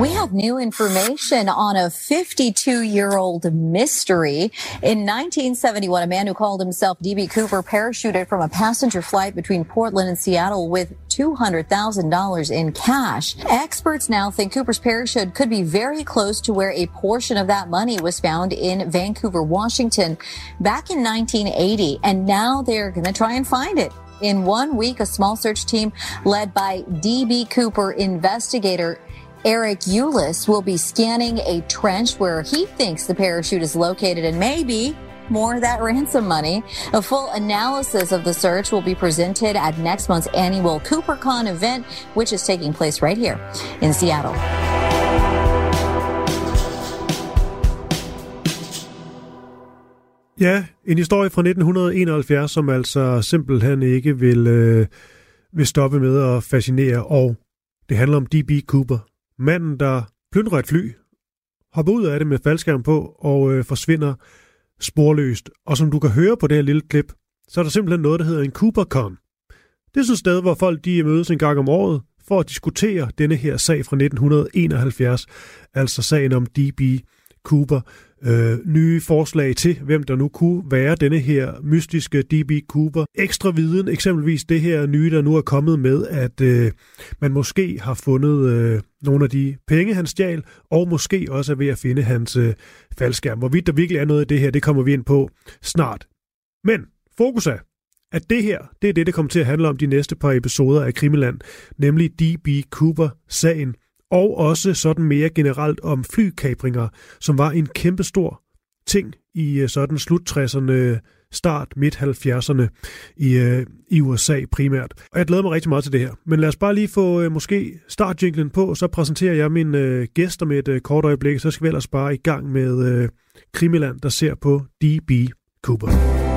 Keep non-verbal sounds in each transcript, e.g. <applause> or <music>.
We have new information on a 52 year old mystery. In 1971, a man who called himself D.B. Cooper parachuted from a passenger flight between Portland and Seattle with $200,000 in cash. Experts now think Cooper's parachute could be very close to where a portion of that money was found in Vancouver, Washington back in 1980. And now they're going to try and find it. In one week, a small search team led by D.B. Cooper investigator Eric Eulis will be scanning a trench where he thinks the parachute is located and maybe more of that ransom money. A full analysis of the search will be presented at next month's annual CooperCon event, which is taking place right here in Seattle. Ja, en historie fra 1971, som altså simpelthen ikke vil, øh, vil stoppe med at fascinere, og det handler om D.B. Cooper, manden, der plyndrer et fly, hopper ud af det med faldskærm på og øh, forsvinder sporløst. Og som du kan høre på det her lille klip, så er der simpelthen noget, der hedder en CooperCon. Det er sådan et sted, hvor folk de mødes en gang om året for at diskutere denne her sag fra 1971, altså sagen om D.B. Cooper, øh, nye forslag til, hvem der nu kunne være denne her mystiske D.B. Cooper. Ekstra viden, eksempelvis det her nye, der nu er kommet med, at øh, man måske har fundet øh, nogle af de penge, han stjal, og måske også er ved at finde hans øh, faldskærm. Hvorvidt der virkelig er noget af det her, det kommer vi ind på snart. Men fokus er, at det her, det er det, det kommer til at handle om de næste par episoder af Krimiland, nemlig D.B. Cooper-sagen, og også sådan mere generelt om flykabringer, som var en kæmpestor ting i øh, sådan slut 60'erne, start midt 70'erne i, øh, i USA primært. Og jeg glæder mig rigtig meget til det her. Men lad os bare lige få øh, måske startjinglen på, så præsenterer jeg mine øh, gæster med et øh, kort øjeblik, så skal vi ellers bare i gang med øh, Krimiland, der ser på D.B. Cooper.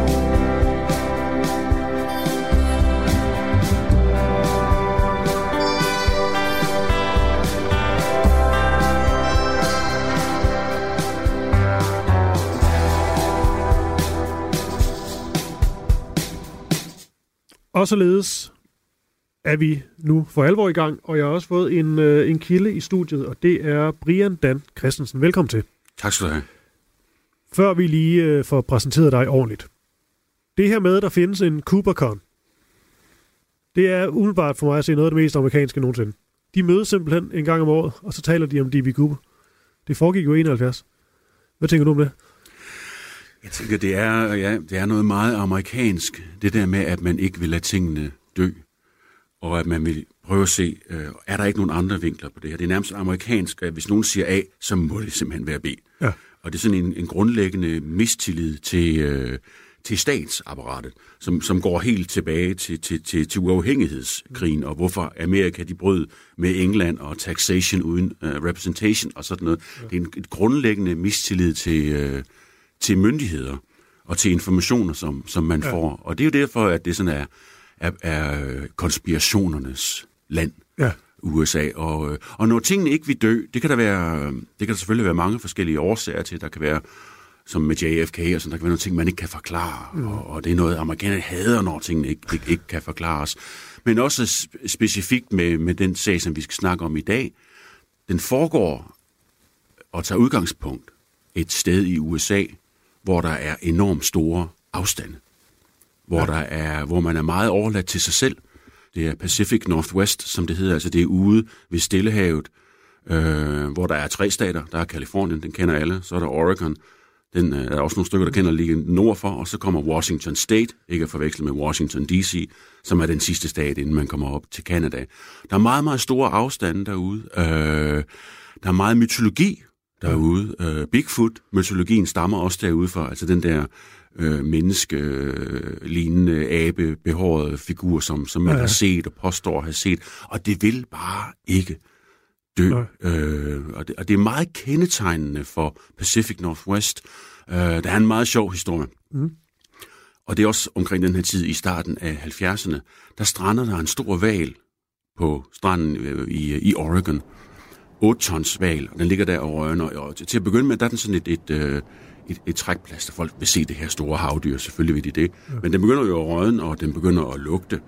Og således er vi nu for alvor i gang, og jeg har også fået en, øh, en kilde i studiet, og det er Brian Dan Christensen. Velkommen til. Tak skal du have. Før vi lige øh, får præsenteret dig ordentligt. Det her med, at der findes en CooperCon, det er umiddelbart for mig at se noget af det mest amerikanske nogensinde. De mødes simpelthen en gang om året, og så taler de om D.B. Cooper. Det foregik jo i 71. Hvad tænker du om det? Jeg tænker, det er, ja, det er noget meget amerikansk, det der med, at man ikke vil lade tingene dø, og at man vil prøve at se, øh, er der ikke nogen andre vinkler på det her? Det er nærmest amerikansk, at hvis nogen siger A, så må det simpelthen være B. Ja. Og det er sådan en, en grundlæggende mistillid til, øh, til statsapparatet, som, som går helt tilbage til, til, til, til uafhængighedskrigen, og hvorfor Amerika de brød med England og taxation uden uh, representation og sådan noget. Ja. Det er en et grundlæggende mistillid til... Uh, til myndigheder og til informationer, som, som man ja. får. Og det er jo derfor, at det sådan er, er, er konspirationernes land. Ja. USA. Og, og når tingene ikke vil dø, det kan der være, det kan der selvfølgelig være mange forskellige årsager til. Der kan være, som med JFK, og sådan, der kan være nogle ting, man ikke kan forklare. Mm. Og, og det er noget, amerikanerne hader, når tingene ikke, ikke, ikke kan forklares. Men også specifikt med, med den sag, som vi skal snakke om i dag. Den foregår og tager udgangspunkt et sted i USA, hvor der er enormt store afstande. Hvor, ja. der er, hvor man er meget overladt til sig selv. Det er Pacific Northwest, som det hedder. Altså det er ude ved Stillehavet, øh, hvor der er tre stater. Der er Kalifornien, den kender alle. Så er der Oregon. Den øh, er også nogle stykker, der kender lige nord for. Og så kommer Washington State, ikke at forveksle med Washington D.C., som er den sidste stat, inden man kommer op til Canada. Der er meget, meget store afstande derude. Øh, der er meget mytologi derude. Uh, Bigfoot-mytologien stammer også derude fra, altså den der øh, menneske-lignende, abe-behårede figur, som, som man ja, ja. har set og påstår at have set. Og det vil bare ikke dø. Øh, og, det, og det er meget kendetegnende for Pacific Northwest. Øh, der er en meget sjov historie. Mm. Og det er også omkring den her tid i starten af 70'erne, der strander der en stor val på stranden øh, i, i Oregon. 8 tons val, og den ligger der over øjne. Og til at begynde med, der er den sådan et, et, et, øh, et, et trækplads, der folk vil se det her store havdyr. Selvfølgelig vil de det. Ja. Men den begynder jo at rådne, og den begynder at lugte.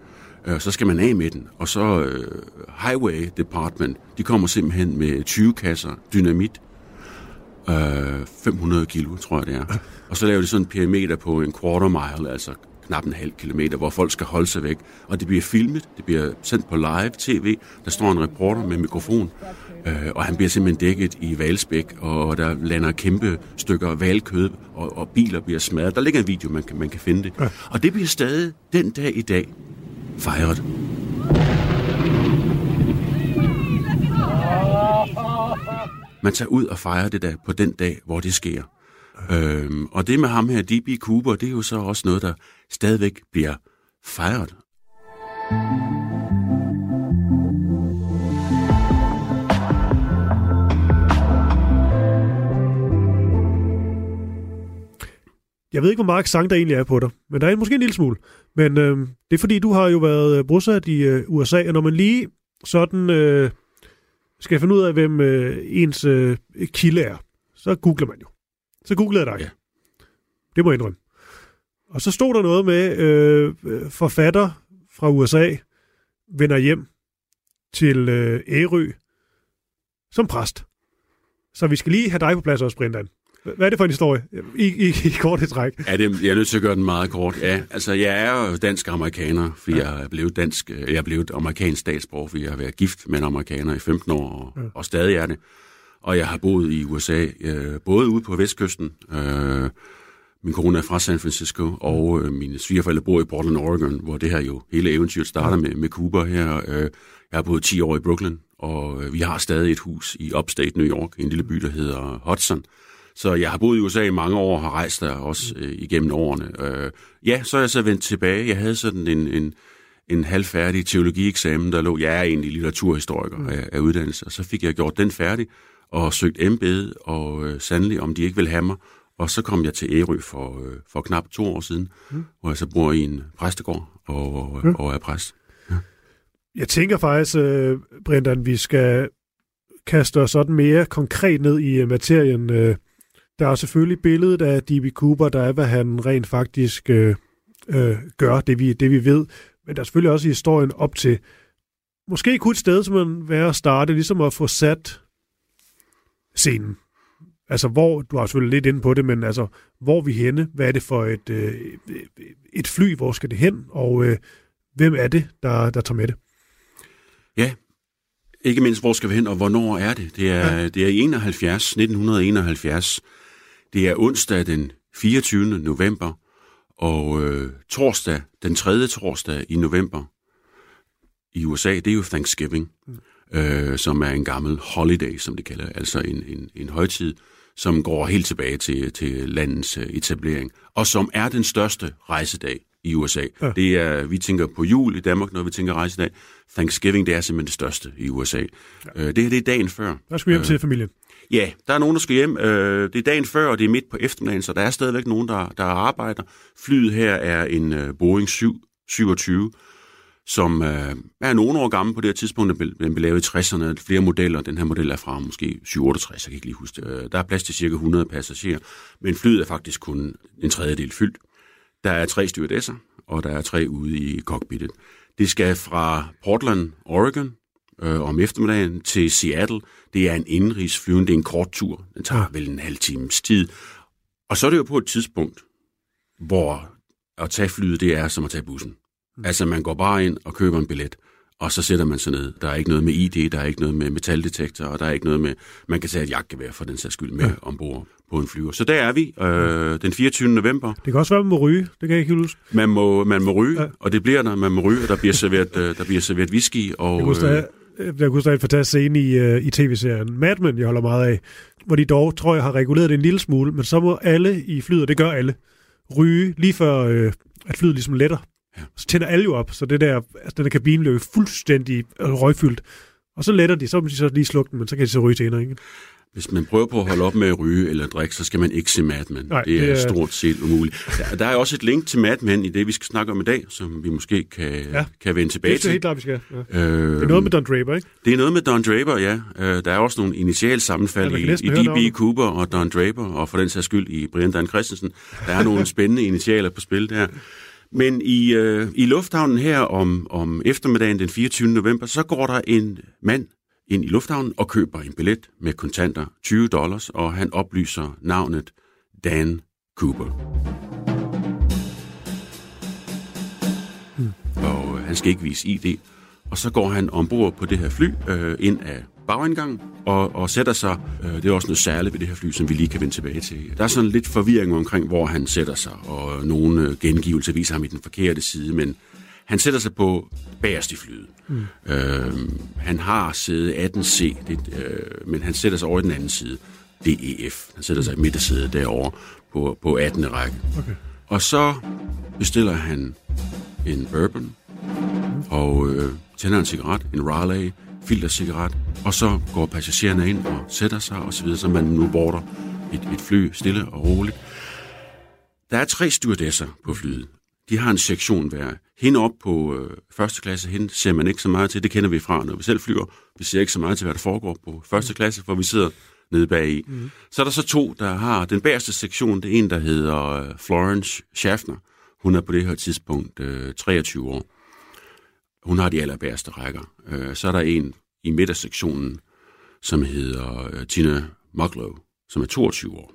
Øh, så skal man af med den. Og så øh, Highway Department, de kommer simpelthen med 20 kasser dynamit. Øh, 500 kilo, tror jeg det er. Og så laver de sådan en perimeter på en quarter mile, altså knap en halv kilometer, hvor folk skal holde sig væk. Og det bliver filmet, det bliver sendt på live tv. Der står en reporter med mikrofon, øh, og han bliver simpelthen dækket i valspæk, og der lander kæmpe stykker valkød, og, og biler bliver smadret. Der ligger en video, man kan, man kan finde det. Ja. Og det bliver stadig den dag i dag fejret. Man tager ud og fejrer det der på den dag, hvor det sker. Øhm, og det med ham her, D.B. Cooper, det er jo så også noget, der stadigvæk bliver fejret. Jeg ved ikke, hvor meget sang der egentlig er på dig, men der er måske en lille smule. Men øh, det er fordi, du har jo været øh, bosat i øh, USA, og når man lige sådan øh, skal finde ud af, hvem øh, ens øh, kilde er, så googler man jo. Så googlede jeg dig. Ja. Det må jeg indrømme. Og så stod der noget med, øh, forfatter fra USA vender hjem til øh, Ærø som præst. Så vi skal lige have dig på plads også, Brindan. Hvad er det for en historie? I, i, i korte træk. Ja, det, jeg er nødt til at gøre den meget kort. Ja, altså jeg er jo dansk-amerikaner, fordi ja. jeg er blevet dansk, jeg er blevet amerikansk statsborger, fordi jeg har været gift med en amerikaner i 15 år, og, ja. og stadig er det. Og jeg har boet i USA, øh, både ude på vestkysten, øh, min kone er fra San Francisco, og øh, mine svigerforældre bor i Portland, Oregon, hvor det her jo, hele eventyret starter med, med Cooper her. Øh, jeg har boet 10 år i Brooklyn, og øh, vi har stadig et hus i upstate New York, en lille by, der hedder Hudson. Så jeg har boet i USA i mange år, og har rejst der også øh, igennem årene. Øh, ja, så er jeg så vendt tilbage. Jeg havde sådan en, en, en halvfærdig teologieksamen, der lå, jeg er egentlig litteraturhistoriker mm. af, af uddannelse, og så fik jeg gjort den færdig, og søgt embede, og øh, sandelig, om de ikke vil have mig. Og så kom jeg til Ærø for, øh, for knap to år siden, mm. hvor jeg så bor i en præstegård og, mm. og er præst. Ja. Jeg tænker faktisk, øh, Brendan, vi skal kaste os sådan mere konkret ned i uh, materien. Øh, der er selvfølgelig billedet af D.B. Cooper, der er, hvad han rent faktisk øh, øh, gør, det vi, det vi ved. Men der er selvfølgelig også historien op til. Måske kunne et sted, som man være at starte, ligesom at få sat scenen. Altså, hvor, du har selvfølgelig lidt inde på det, men altså, hvor er vi henne? Hvad er det for et, øh, et fly? Hvor skal det hen? Og øh, hvem er det, der, der tager med det? Ja, ikke mindst, hvor skal vi hen, og hvornår er det? Det er, ja. det er 71, 1971. Det er onsdag den 24. november, og øh, torsdag, den tredje torsdag i november i USA, det er jo Thanksgiving, mm. Øh, som er en gammel holiday, som det kalder, altså en, en, en højtid, som går helt tilbage til, til landets øh, etablering, og som er den største rejsedag i USA. Ja. Det er, vi tænker på jul i Danmark, når vi tænker rejsedag. Thanksgiving, det er simpelthen det største i USA. Ja. Øh, det her, det er dagen før. Der skal vi hjem øh, til familien. Ja, der er nogen, der skal hjem. Øh, det er dagen før, og det er midt på eftermiddagen, så der er stadigvæk nogen, der, der arbejder. Flyet her er en uh, Boeing 727, som uh, er nogle år gammel på det her tidspunkt. Den blev lavet i 60'erne. Flere modeller. Den her model er fra måske 768, jeg kan ikke lige huske det. Der er plads til cirka 100 passagerer, men flyet er faktisk kun en tredjedel fyldt. Der er tre stewardesser, og der er tre ude i cockpittet. Det skal fra Portland, Oregon, øh, om eftermiddagen til Seattle. Det er en indrigsflyvning, det er en kort tur. Den tager vel en halv times tid. Og så er det jo på et tidspunkt, hvor at tage flyet, det er som at tage bussen. Mm. Altså, man går bare ind og køber en billet, og så sætter man sig ned. Der er ikke noget med ID, der er ikke noget med metaldetektor, og der er ikke noget med, man kan tage et jagtgevær for den sags skyld med ja. ombord på en flyver. Så der er vi øh, den 24. november. Det kan også være, man må ryge. Det kan jeg ikke huske. Man må, man må ryge, ja. og det bliver der. Man må ryge, og der bliver serveret, øh, der bliver serveret whisky. Og, jeg kunne øh, jeg kunne en fantastisk scene i, uh, i tv-serien Mad Men, jeg holder meget af, hvor de dog, tror jeg, har reguleret det en lille smule, men så må alle i flyet, og det gør alle, ryge lige før, uh, at flyet ligesom letter. Så tænder alle jo op, så det der, altså, den der kabine bliver fuldstændig røgfyldt. Og så letter de, så må de så lige slukke den, men så kan de så ryge senere, ikke? Hvis man prøver på at holde op med at ryge eller drikke, så skal man ikke se Mad Men. Nej, det, er det er- stort set umuligt. Der, der er også et link til Mad Men i det, vi skal snakke om i dag, som vi måske kan, Ja. kan vende Det tilbage er til. helt klart, vi skal. Ja. Øh, Det er noget med Don Draper, ikke? det er noget med Don Draper, ja. Øh, der er også nogle initiale sammenfald Ja, i, i. D.B. Cooper og Don Draper, og for den sags skyld i Brian Dan Christensen. Der er nogle <laughs> spændende initialer på spil der. Men i, øh, i lufthavnen her om, om eftermiddagen den 24. november, så går der en mand ind i lufthavnen og køber en billet med kontanter 20 dollars, og han oplyser navnet Dan Cooper. Hmm. og øh, han skal ikke vise ID. Og så går han ombord på det her fly øh, ind af bagindgangen og, og sætter sig. Øh, det er også noget særligt ved det her fly, som vi lige kan vende tilbage til. Der er sådan lidt forvirring omkring, hvor han sætter sig, og nogle øh, gengivelser viser ham i den forkerte side, men han sætter sig på bagerst i flyet. Mm. Øh, han har sæde 18C, det, øh, men han sætter sig over i den anden side. DEF. Han sætter sig i midtersædet derovre på, på 18. række. Okay. Og så bestiller han en bourbon, og øh, tænder en cigaret, en Raleigh, filtercigaret, og så går passagererne ind og sætter sig og så videre, så man nu border et, et fly stille og roligt. Der er tre stewardesser på flyet. De har en sektion hver. Hende op på øh, første klasse, hende ser man ikke så meget til. Det kender vi fra, når vi selv flyver. Vi ser ikke så meget til, hvad der foregår på første klasse, for vi sidder nede bag i. Mm. Så er der så to, der har den bagerste sektion. Det er en, der hedder øh, Florence Schaffner. Hun er på det her tidspunkt øh, 23 år. Hun har de allerbærste rækker. Øh, så er der en i midtersektionen, som hedder øh, Tina Muglow, som er 22 år.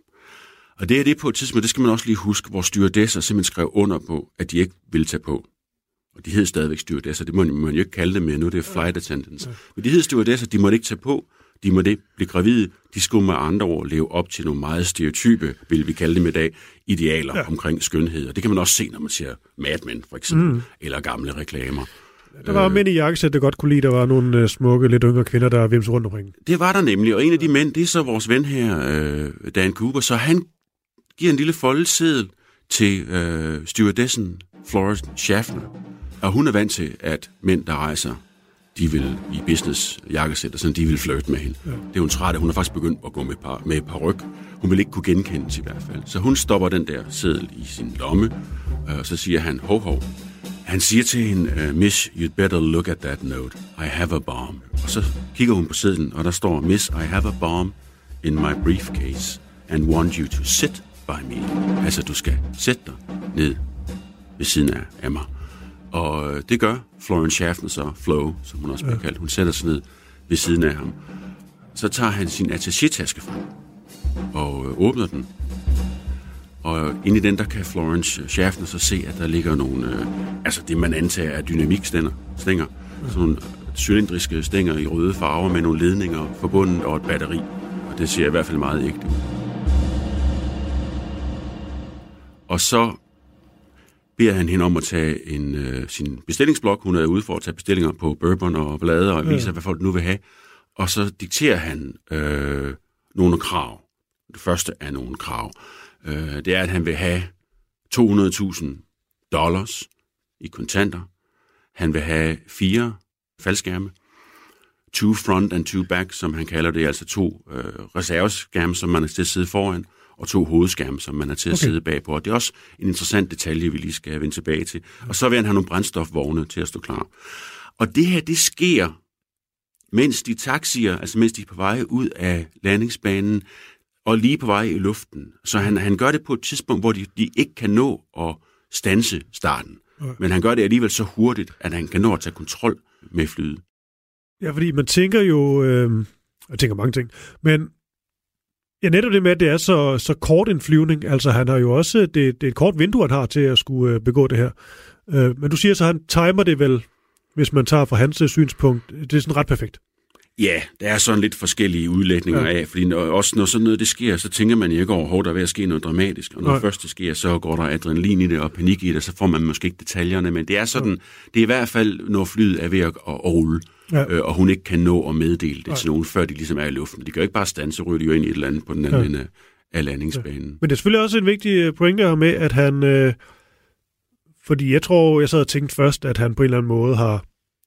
Og det er det på et tidspunkt, det skal man også lige huske, hvor stewardesser simpelthen skrev under på, at de ikke ville tage på. Og de hed stadigvæk stewardesser, det må man jo ikke kalde det mere nu, det er flight attendants. Men de hed stewardesser, de måtte ikke tage på, de måtte ikke blive gravide, de skulle med andre ord leve op til nogle meget stereotype, vil vi kalde dem i dag, idealer ja. omkring skønhed. Og det kan man også se, når man ser Mad Men, for eksempel, mm. eller gamle reklamer. Der var mænd i jakkesæt, der godt kunne lide, der var nogle øh, smukke, lidt yngre kvinder, der vimse rundt omkring. Det var der nemlig, og en af de mænd, det er så vores ven her, øh, Dan Cooper, så han giver en lille foldeseddel til øh, stewardessen Florence Schaffner, og hun er vant til, at mænd, der rejser, de vil i business jakkesæt, og sådan, de vil flirte med hende. Ja. Det er hun træt af. Hun har faktisk begyndt at gå med, par, med par ryg. Hun vil ikke kunne genkendes i hvert fald. Så hun stopper den der seddel i sin lomme, øh, og så siger han, ho ho. Han siger til hende, uh, Miss, you'd better look at that note. I have a bomb. Og så kigger hun på sedlen, og der står, Miss, I have a bomb in my briefcase and want you to sit by me. Altså, du skal sætte dig ned ved siden af, af mig. Og øh, det gør Florence Schaffner så, Flo, som hun også bliver kaldt. Hun sætter sig ned ved siden af ham. Så tager han sin attaché-taske frem og øh, åbner den. Og inde i den, der kan Florence Schaffner så se, at der ligger nogle, øh, altså det man antager er dynamikstænger, stænger, sådan nogle cylindriske stænger i røde farver med nogle ledninger forbundet og et batteri. Og det ser i hvert fald meget ægte ud. Og så beder han hende om at tage en, øh, sin bestillingsblok. Hun er ude for at tage bestillinger på bourbon og blade og vise, hvad folk nu vil have. Og så dikterer han øh, nogle krav. Det første er nogle krav. Øh, det er, at han vil have 200.000 dollars i kontanter. Han vil have fire faldskærme. Two front and two back, som han kalder det, altså to øh, reserveskærme, som man er til at sidde foran, og to hovedskærme, som man er til at Okay. sidde bagpå. Og det er også en interessant detalje, vi lige skal vende tilbage til. Og så vil han have nogle brændstofvogne til at stå klar. Og det her, det sker, mens de taxier, altså mens de er på vej ud af landingsbanen, og lige på vej i luften. Så han, han gør det på et tidspunkt, hvor de, de ikke kan nå at stanse starten. Men han gør det alligevel så hurtigt, at han kan nå at tage kontrol med flyet. Ja, fordi man tænker jo, øh, jeg tænker mange ting, men ja, netop det med, at det er så, så kort en flyvning, altså han har jo også, det, det er et kort vindue, han har til at skulle øh, begå det her. Øh, men du siger så, at han timer det vel, hvis man tager fra hans synspunkt, det er sådan ret perfekt. Ja, der er sådan lidt forskellige udlægninger Ja. ja. af, fordi når, også når sådan noget det sker, så tænker man ikke over, at der er ved at ske noget dramatisk. Og når Nej. først det sker, så går der adrenalin i det og panik i det, så får man måske ikke detaljerne, men det er sådan, det er i hvert fald, når flyet er ved at, rulle, Ja. ja. øh, og hun ikke kan nå at meddele det Nej. til nogen, før de ligesom er i luften. De kan jo ikke bare stanse, så ryger de jo ind i et eller andet på den anden Ja. ja. ende af landingsbanen. Men det er selvfølgelig også en vigtig øh, pointe her med, at han... Øh, fordi jeg tror, jeg sad og tænkte først, at han på en eller anden måde har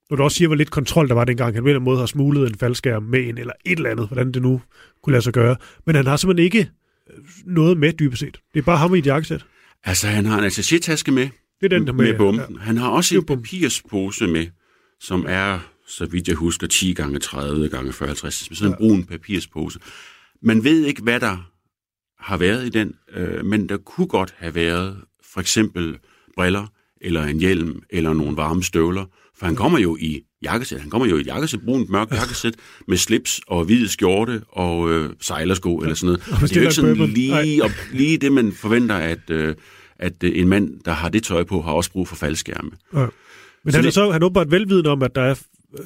når du også siger, hvor lidt kontrol der var dengang. Han på en måde har smuglet en faldskærm med en, eller et eller andet, hvordan det nu kunne lade sig gøre. Men han har simpelthen ikke øh, noget med dybest set. Det er bare ham i et jakkesæt. Altså, han har en attaché-taske med, Det er den, der med, med. bomben. Ja. Han har også en papirspose med, som er, så vidt jeg husker, 10 gange 30 gange 40 50. Sådan en brun papirspose. Man ved ikke, hvad der har været i den, øh, men der kunne godt have været for eksempel briller, eller en hjelm, eller nogle varme støvler. For han kommer jo i jakkesæt. Han kommer jo i et jakkesæt, brunt, mørk jakkesæt, med slips og hvid skjorte og øh, sejlersko eller sådan noget. Det er jo ikke sådan lige, og, lige det, man forventer, at, øh, at øh, en mand, der har det tøj på, har også brug for faldskærme. Ja. Men Så han er så han er åbenbart velvidende om, at der er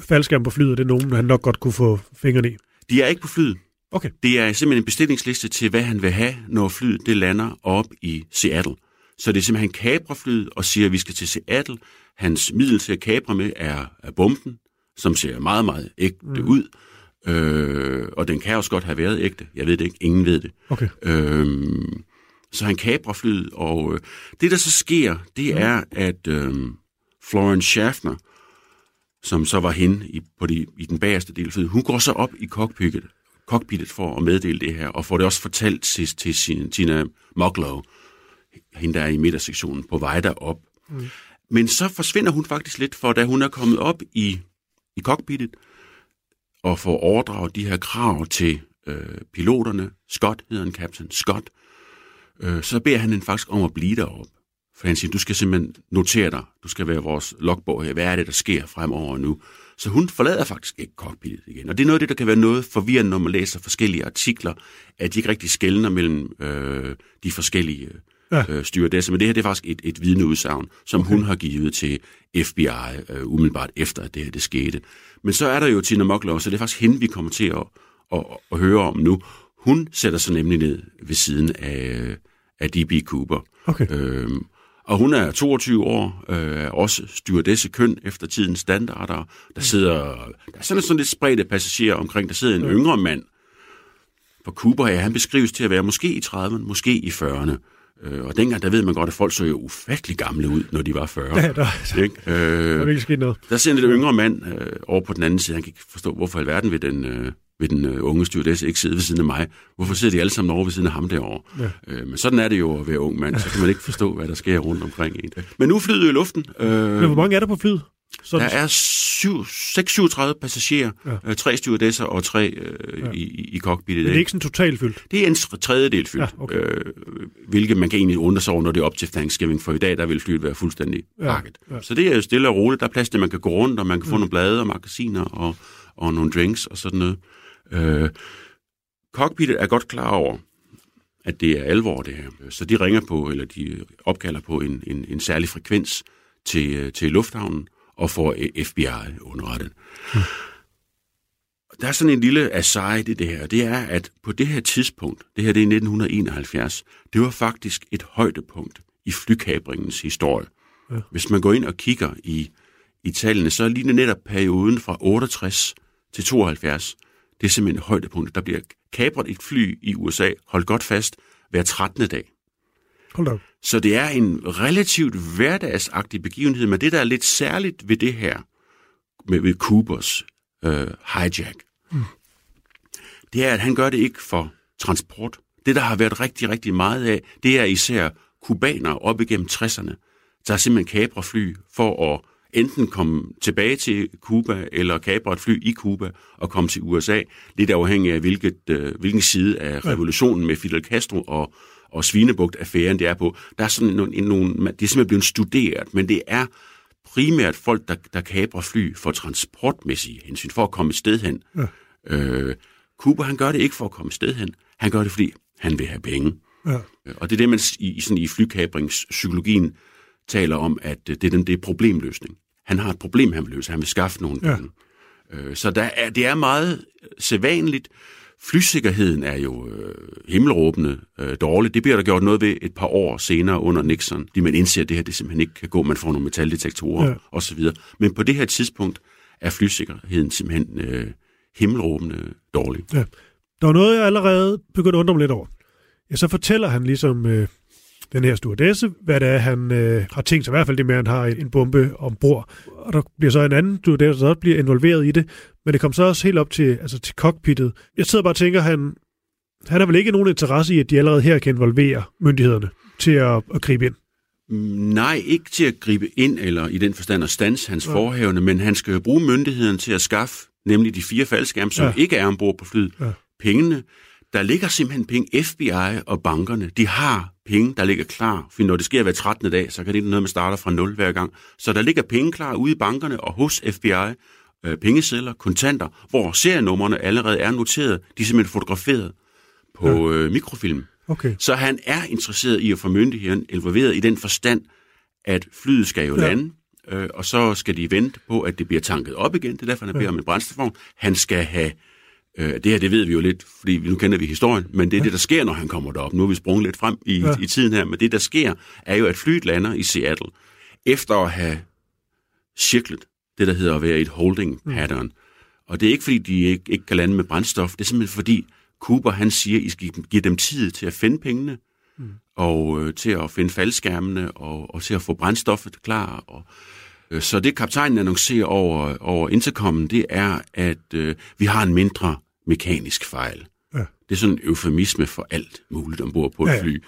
faldskærm på flyet, og det er nogen, han nok godt kunne få fingrene i. De er ikke på flyet. Okay. Det er simpelthen en bestillingsliste til, hvad han vil have, når flyet det lander op i Seattle. Så det er simpelthen, han kaprer flyet og siger, at vi skal til Seattle. Hans middel til at kapre med er, er bomben, som ser meget, meget ægte mm. ud. Øh, og den kan også godt have været ægte. Jeg ved det ikke. Ingen ved det. Okay. Øhm, så han kaprer flyet, og øh, det, der så sker, det Mm. er, at øh, Florence Schaffner, som så var hende i, på de, i den bagerste del af flyet, hun går så op i cockpittet, cockpittet for at meddele det her, og får det også fortalt til, til sin, Tina Moglow, hende der er i midtersektionen, på vej derop. Mm. Men så forsvinder hun faktisk lidt, for da hun er kommet op i, i cockpittet, og får overdraget de her krav til øh, piloterne, Scott hedder en kaptajn, Scott, øh, så beder han hende faktisk om at blive deroppe. For han siger, du skal simpelthen notere dig, du skal være vores logbog her, hvad er det, der sker fremover nu? Så hun forlader faktisk ikke cockpittet igen. Og det er noget af det, der kan være noget forvirrende, når man læser forskellige artikler, at de ikke rigtig skældner mellem øh, de forskellige øh, Ja. øh, stewardesser. Men det her det er faktisk et, et vidneudsagn, som okay. hun har givet til FBI øh, umiddelbart efter, at det her det skete. Men så er der jo Tina Mocklow, så det er faktisk hende, vi kommer til at, at, at høre om nu. Hun sætter sig nemlig ned ved siden af, af D.B. Cooper. Okay. Øhm, og hun er 22 år, øh, også stewardesse køn efter tidens standarder. Der sidder, der er sådan, sådan lidt spredte passagerer omkring. Der sidder en yngre mand. For Cooper her, han beskrives til at være måske i 30'erne, måske i 40'erne. Øh, og dengang, der ved man godt, at folk så jo ufattelig gamle ud, når de var 40. <laughs> Ja, der, <laughs> der Ikke? Øh, er virkelig sket noget. der sidder en yngre mand øh, over på den anden side. Han kan ikke forstå, hvorfor i alverden vil den, øh, vil den øh, unge stewardesse ikke sidde ved siden af mig. Hvorfor sidder de alle sammen over ved siden af ham derovre? Ja. Øh, men sådan er det jo at være ung mand. Så kan man ikke forstå, hvad der sker rundt omkring en. Men nu er flyet i luften. Øh, Men hvor mange er der på flyet? Der Sådan, er syv- 637 passagerer, Ja. ja. øh, tre stewardesser og tre øh, ja. i, i- cockpittet. men det er ikke sådan totalt fyldt. Det er en tredjedel fyldt, Ja, okay. øh, hvilket man kan egentlig undre sig over, når det er op til Thanksgiving, for i dag der vil flyet være fuldstændig Ja, pakket. ja. Ja. Så det er jo stille og roligt. Der er plads til, at man kan gå rundt, og man kan få nogle blade og magasiner og, og nogle drinks og sådan noget. Øh, cockpittet er godt klar over, at det er alvor det her. Så de ringer på, eller de opkalder på en, en, en særlig frekvens til, øh, til lufthavnen og får FBI underrettet. Der er sådan en lille aside i det her. Det er, at på det her tidspunkt, det her det er 1971, det var faktisk et højdepunkt i flykabringens historie. Ja. Hvis man går ind og kigger i, i tallene, så ligner netop perioden fra 68 til 72, det er simpelthen et højdepunkt. Der bliver kabret et fly i USA, hold godt fast, hver 13. dag. Hold op. Så det er en relativt hverdagsagtig begivenhed, men det, der er lidt særligt ved det her, med, ved Coopers øh, hijack, mm. det er, at han gør det ikke for transport. Det, der har været rigtig, rigtig meget af, det er især kubanere op igennem 60'erne, der simpelthen kaprer fly for at enten komme tilbage til Cuba, eller kapre et fly i Cuba og komme til USA, lidt afhængig af, hvilket, øh, hvilken side af revolutionen med Fidel Castro og, og Svinebugt-affæren det er på. Der er sådan nogle, nogle, det er simpelthen blevet studeret, men det er primært folk, der, der kaprer fly for transportmæssige hensyn, for at komme et sted hen. Ja. Øh, Cuba, han gør det ikke for at komme et sted hen. Han gør det, fordi han vil have penge. Ja. Og det er det, man i, sådan i flykabrings-psykologien taler om, at øh, det er, den, det er problemløsning. Han har et problem, han vil løse. Han vil skaffe nogle Ja. penge. Øh, Så der er, det er meget sædvanligt. Flysikkerheden er jo øh, himmelråbende øh, dårlig. Det bliver der gjort noget ved et par år senere under Nixon, fordi man indser, at det her det simpelthen ikke kan gå. Man får nogle metaldetektorer Ja. osv. Men på det her tidspunkt er flysikkerheden simpelthen øh, himmelråbende dårlig. Ja. Der var noget, jeg allerede begyndte at undre mig lidt over. Ja, så fortæller han ligesom øh, den her stewardesse, hvad det er, han øh, har tænkt sig, i hvert fald det med, at han har en bombe ombord. Og der bliver så en anden stewardesse, der også bliver involveret i det, men det kom så også helt op til, altså til cockpittet. Jeg sidder bare og tænker, han, han har vel ikke nogen interesse i, at de allerede her kan involvere myndighederne til at, at gribe ind? Nej, ikke til at gribe ind, eller i den forstand at stanse hans ja. forhævne, men han skal jo bruge myndigheden til at skaffe, nemlig de fire faldskærme, som ja. ikke er ombord på flyet, ja. pengene. Der ligger simpelthen penge. FBI og bankerne, de har penge, der ligger klar. For når det sker hver 13. dag, så kan det ikke noget, man starter fra 0 hver gang. Så der ligger penge klar ude i bankerne og hos FBI, øh, pengesedler, kontanter, hvor serienummerne allerede er noteret. De er simpelthen fotograferet på ja. øh, mikrofilm. Okay. Så han er interesseret i at få myndigheden involveret i den forstand, at flyet skal jo ja. lande, øh, og så skal de vente på, at det bliver tanket op igen. Det er derfor, han beder ja. om en brændstofvogn. Han skal have, øh, det her det ved vi jo lidt, fordi nu kender vi historien, men det er ja. det, der sker, når han kommer derop. Nu er vi sprunget lidt frem i, ja. i tiden her, men det, der sker, er jo, at flyet lander i Seattle, efter at have cirklet det, der hedder at være et holding mm. pattern. Mm. Og det er ikke, fordi de ikke, ikke kan lande med brændstof, det er simpelthen fordi, Cooper han siger, at I skal give dem tid til at finde pengene, mm. og øh, til at finde faldskærmene, og, og til at få brændstoffet klar. Og, øh, så det kaptajnen annoncerer over, over intercomen, det er, at øh, vi har en mindre mekanisk fejl. Ja. Det er sådan en eufemisme for alt muligt ombord på et ja, fly.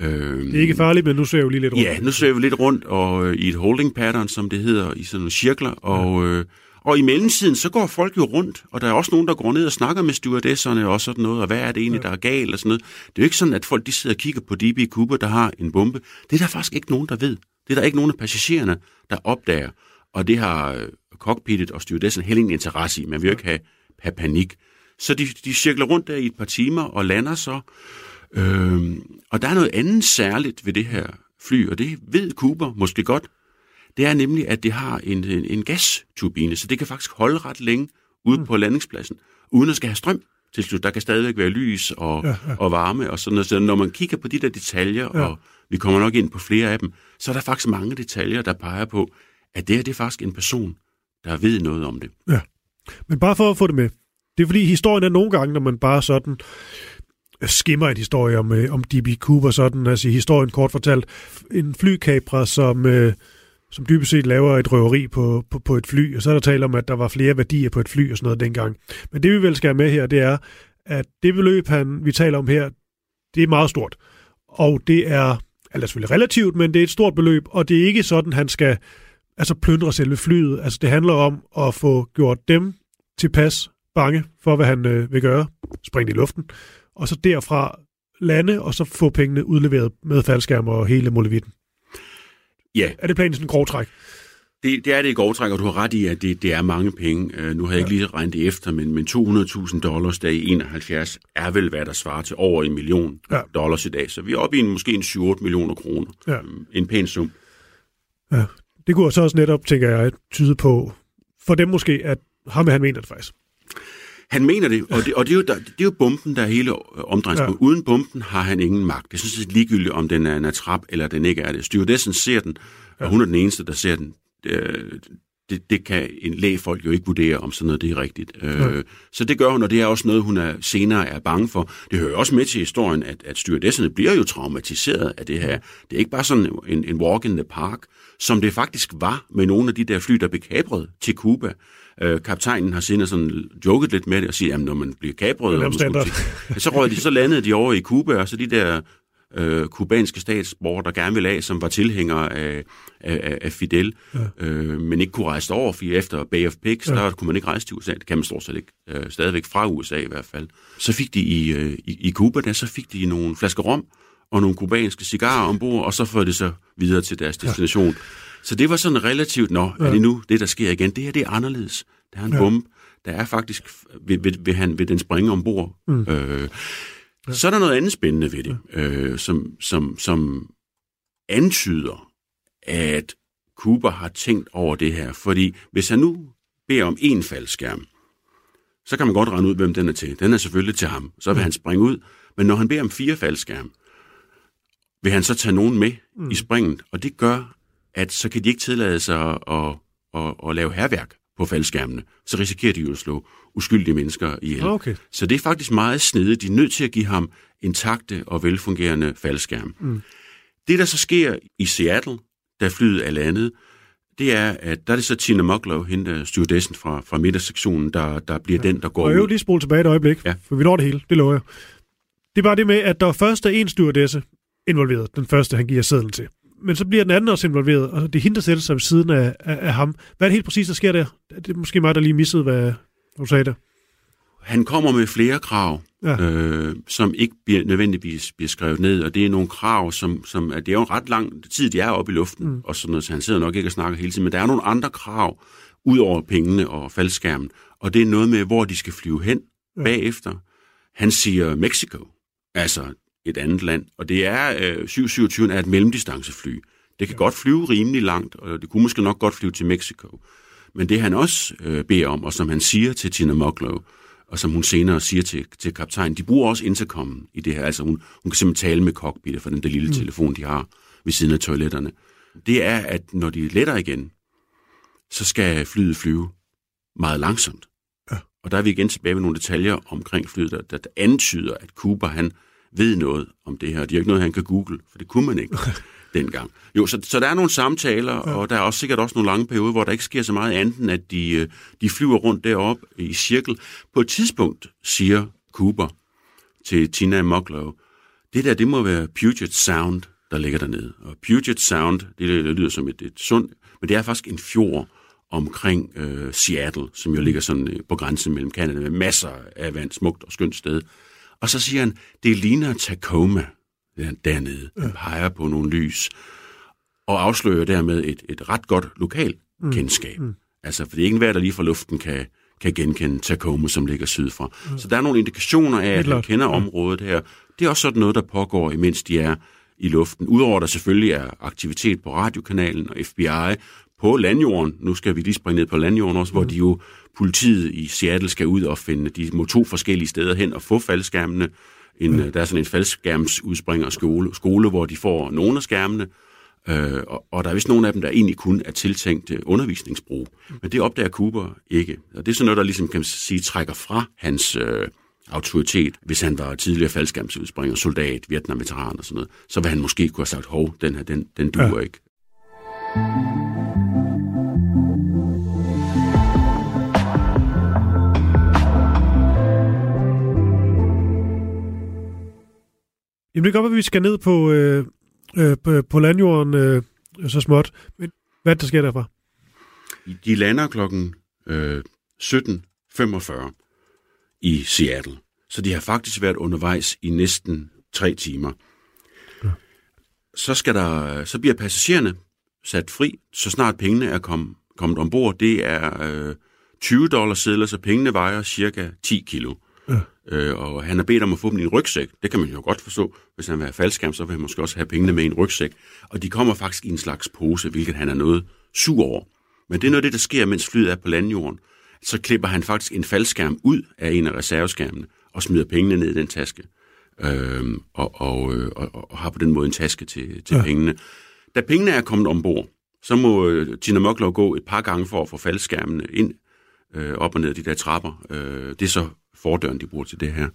Øhm, det er ikke farligt, men nu ser vi lige lidt rundt. Ja, nu ser vi lidt rundt og, øh, i et holding pattern, som det hedder, i sådan nogle cirkler, og... Ja. Øh, og i mellemtiden, så går folk jo rundt, og der er også nogen, der går ned og snakker med stewardesserne og sådan noget, og hvad er det egentlig, der er galt og sådan noget. Det er jo ikke sådan, at folk de sidder og kigger på DB Cooper, der har en bombe. Det er der faktisk ikke nogen, der ved. Det er der ikke nogen af passagererne, der opdager. Og det har øh, cockpittet og stewardessen heller ingen interesse i. Man vil jo ikke have, have panik. Så de, de cirkler rundt der i et par timer og lander så. Øhm, og der er noget andet særligt ved det her fly, og det ved Cooper måske godt, det er nemlig, at det har en, en, en gasturbine, så det kan faktisk holde ret længe ude mm. på landingspladsen, uden at skal have strøm til slut. Der kan stadigvæk være lys og, ja, ja. og varme og sådan noget. Så når man kigger på de der detaljer, ja. og vi kommer nok ind på flere af dem, så er der faktisk mange detaljer, der peger på, at det her det er faktisk en person, der ved noget om det. Ja, men bare for at få det med. Det er fordi historien er nogle gange, når man bare sådan skimmer et historie om, øh, om D.B. Cooper, sådan, altså historien kort fortalt. En flykabra, som... Øh, som dybest set laver et røveri på, på, på et fly, og så er der tale om, at der var flere værdier på et fly og sådan noget dengang. Men det vi vel skal have med her, det er, at det beløb, han, vi taler om her, det er meget stort. Og det er, altså selvfølgelig relativt, men det er et stort beløb, og det er ikke sådan, han skal altså plyndre selve flyet. Altså det handler om at få gjort dem tilpas bange for, hvad han øh, vil gøre, springe i luften, og så derfra lande, og så få pengene udleveret med faldskærm og hele molevitten. Ja. Er det planen sådan en grov træk? Det, det er det i grov træk, og du har ret i, at det, det er mange penge. Uh, nu har jeg ja. ikke lige regnet det efter, men, men 200.000 dollars der i 71 er vel, hvad der svarer til over en million ja. dollars i dag. Så vi er oppe i en, måske en 7-8 millioner kroner. Ja. Um, en pæn sum. Ja. Det kunne så også netop, tænker jeg, tyde på, for dem måske, at ham han mener det faktisk. Han mener det, og det, og det, er, jo, der, det er jo bomben, der er hele omdrejningspunktet. Ja. Uden bomben har han ingen magt. Det synes jeg ligegyldigt, om den er en atrap eller den ikke er det. Stewardessen ser den, og hun er den eneste, der ser den. Det, det, det kan en lægefolk jo ikke vurdere, om sådan noget det er rigtigt. Ja. Øh, så det gør hun, og det er også noget, hun er, senere er bange for. Det hører også med til historien, at, at stewardesserne bliver jo traumatiseret af det her. Det er ikke bare sådan en, en walk in the park, som det faktisk var med nogle af de der fly, der blev kapret til Cuba. Øh, kaptajnen har senere sådan joket lidt med det og siger, at når man bliver kapret, ja, så, røg de, så landede de over i Cuba, og så de der øh, kubanske statsborger, der gerne ville af, som var tilhængere af, af, af Fidel, ja. øh, men ikke kunne rejse over, for efter Bay of Pigs, ja. der kunne man ikke rejse til USA. Det kan man stort set ikke. Øh, stadigvæk fra USA i hvert fald. Så fik de i, øh, i, i Cuba, der, så fik de nogle flasker rom og nogle kubanske cigarer ombord, og så førte de så videre til deres destination. Ja. Så det var sådan relativt, nå, ja. er det nu det, der sker igen? Det her, det er anderledes. Der er en ja. bombe. Der er faktisk, ved, ved, ved, han, ved den springe ombord. Mm. Øh, ja. Så er der noget andet spændende ved det, øh, som, som, som antyder, at Cooper har tænkt over det her. Fordi hvis han nu beder om en faldskærm, så kan man godt regne ud, hvem den er til. Den er selvfølgelig til ham. Så vil mm. han springe ud. Men når han beder om fire faldskærm, vil han så tage nogen med mm. i springet. Og det gør, at så kan de ikke tillade sig at, at, at, at lave herværk på faldskærmene. Så risikerer de jo at slå uskyldige mennesker ihjel. Okay. Så det er faktisk meget snedigt. De er nødt til at give ham intakte og velfungerende faldskærm. Mm. Det, der så sker i Seattle, da flyet er landet, det er, at der er det så Tina Mucklow, hende stewardessen fra, fra midtersektionen, der, der bliver ja. den, der går Og jeg vil lige spole tilbage et øjeblik, ja. for vi når det hele, det lover jeg. Det er bare det med, at der først er en stewardesse involveret, den første, han giver sædlen til. Men så bliver den anden også involveret, og det er hende, der sætter sig ved siden af, af, af ham. Hvad er det helt præcis, der sker der? Det er måske mig, der lige missede, hvad du sagde der. Han kommer med flere krav, ja. øh, som ikke bliver, nødvendigvis bliver skrevet ned, og det er nogle krav, som, som at det er jo en ret lang tid, de er oppe i luften, mm. og sådan noget, så han sidder nok ikke og snakker hele tiden, men der er nogle andre krav, ud over pengene og faldskærmen, og det er noget med, hvor de skal flyve hen ja. bagefter. Han siger Mexico, altså et andet land, og det er øh, 727 er et mellemdistancefly. Det kan godt flyve rimelig langt, og det kunne måske nok godt flyve til Mexico. Men det han også øh, beder om, og som han siger til Tina Mucklow, og som hun senere siger til, til kaptajnen, de bruger også intercom i det her. Altså hun, hun kan simpelthen tale med cockpittet for den der lille mm. telefon, de har ved siden af toiletterne. Det er, at når de letter igen, så skal flyet flyve meget langsomt. Ja. Og der er vi igen tilbage med nogle detaljer omkring flyet, der, der antyder, at Cooper han ved noget om det her. Det er ikke noget, han kan google, for det kunne man ikke <laughs> dengang. Jo, så, så der er nogle samtaler, ja. og der er også sikkert også nogle lange perioder, hvor der ikke sker så meget andet, end at de, øh, de flyver rundt deroppe i cirkel. På et tidspunkt siger Cooper til Tina Mucklow, det der, det må være Puget Sound, der ligger dernede. Og Puget Sound, det, det lyder som et, et sundt, men det er faktisk en fjord omkring øh, Seattle, som jo ligger sådan øh, på grænsen mellem Canada, med masser af vand, smukt og skønt sted. Og så siger han, det ligner Tacoma dernede. Han peger på nogle lys og afslører dermed et, et ret godt lokal mm. kendskab. Mm. Altså, for det er ikke enhver, der lige fra luften kan, kan genkende Tacoma, som ligger sydfra. Mm. Så der er nogle indikationer af, at han kender området her. Det er også sådan noget, der pågår, imens de er i luften. Udover at der selvfølgelig er aktivitet på radiokanalen og FBI på landjorden. Nu skal vi lige springe ned på landjorden også, mm. hvor de jo, politiet i Seattle skal ud og finde, de må to forskellige steder hen og få faldskærmene. En, mm. Der er sådan en faldskærmsudspringer skole, skole, hvor de får nogle af skærmene, øh, og, og der er vist nogle af dem, der egentlig kun er tiltænkt undervisningsbrug. Mm. Men det opdager Cooper ikke. Og det er sådan noget, der ligesom kan sige trækker fra hans... Øh, autoritet, hvis han var tidligere faldskærmsudspringer, soldat, Vietnam-veteran og sådan noget, så vil han måske kunne have sagt, hov, den her, den, den duer ja. ikke. Jamen det kan godt at vi skal ned på, øh, øh, på, på landjorden øh, så småt. Men hvad der sker derfra? De lander klokken øh, 17.45 i Seattle. Så de har faktisk været undervejs i næsten tre timer. Ja. Så, skal der, så bliver passagererne sat fri, så snart pengene er kom, kommet ombord. Det er øh, 20 dollars sedler, så pengene vejer cirka 10 kilo. Ja. Øh, og han har bedt om at få dem i en rygsæk. Det kan man jo godt forstå. Hvis han vil have faldskærm, så vil han måske også have pengene med i en rygsæk. Og de kommer faktisk i en slags pose, hvilket han er noget sur over. Men det er noget af det, der sker, mens flyet er på landjorden. Så klipper han faktisk en faldskærm ud af en af reserveskærmene og smider pengene ned i den taske. Øhm, og, og, øh, og, og har på den måde en taske til, til ja. pengene. Da pengene er kommet ombord, så må øh, Tina Mokler gå et par gange for at få faldskærmene ind øh, op og ned de der trapper. Øh, det er så fordøren, de bruger til det her.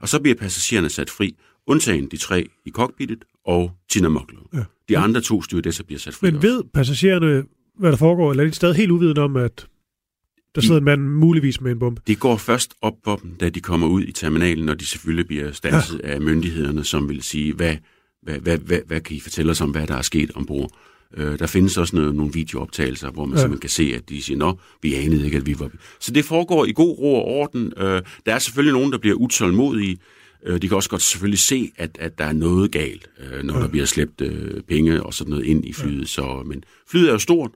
Og så bliver passagererne sat fri, undtagen de tre i cockpittet og Tina Mokler. Ja. De andre to stewardesser bliver sat fri. Men ved passagererne, hvad der foregår, eller er de stadig helt uvidende om, at der sidder en mand muligvis med en bombe? De går først op på dem, da de kommer ud i terminalen, når de selvfølgelig bliver stanset ja. af myndighederne, som vil sige, hvad, hvad, hvad, hvad, hvad kan I fortælle os om, hvad der er sket ombord? Øh, der findes også noget, nogle videooptagelser, hvor man ja. simpelthen kan se, at de siger, nå, vi anede ikke, at vi var... Så det foregår i god ro og orden. Øh, der er selvfølgelig nogen, der bliver utålmodige. Øh, de kan også godt selvfølgelig se, at, at der er noget galt, øh, når ja. der bliver slæbt øh, penge og sådan noget ind i flyet. Ja. Så, men flyet er jo stort,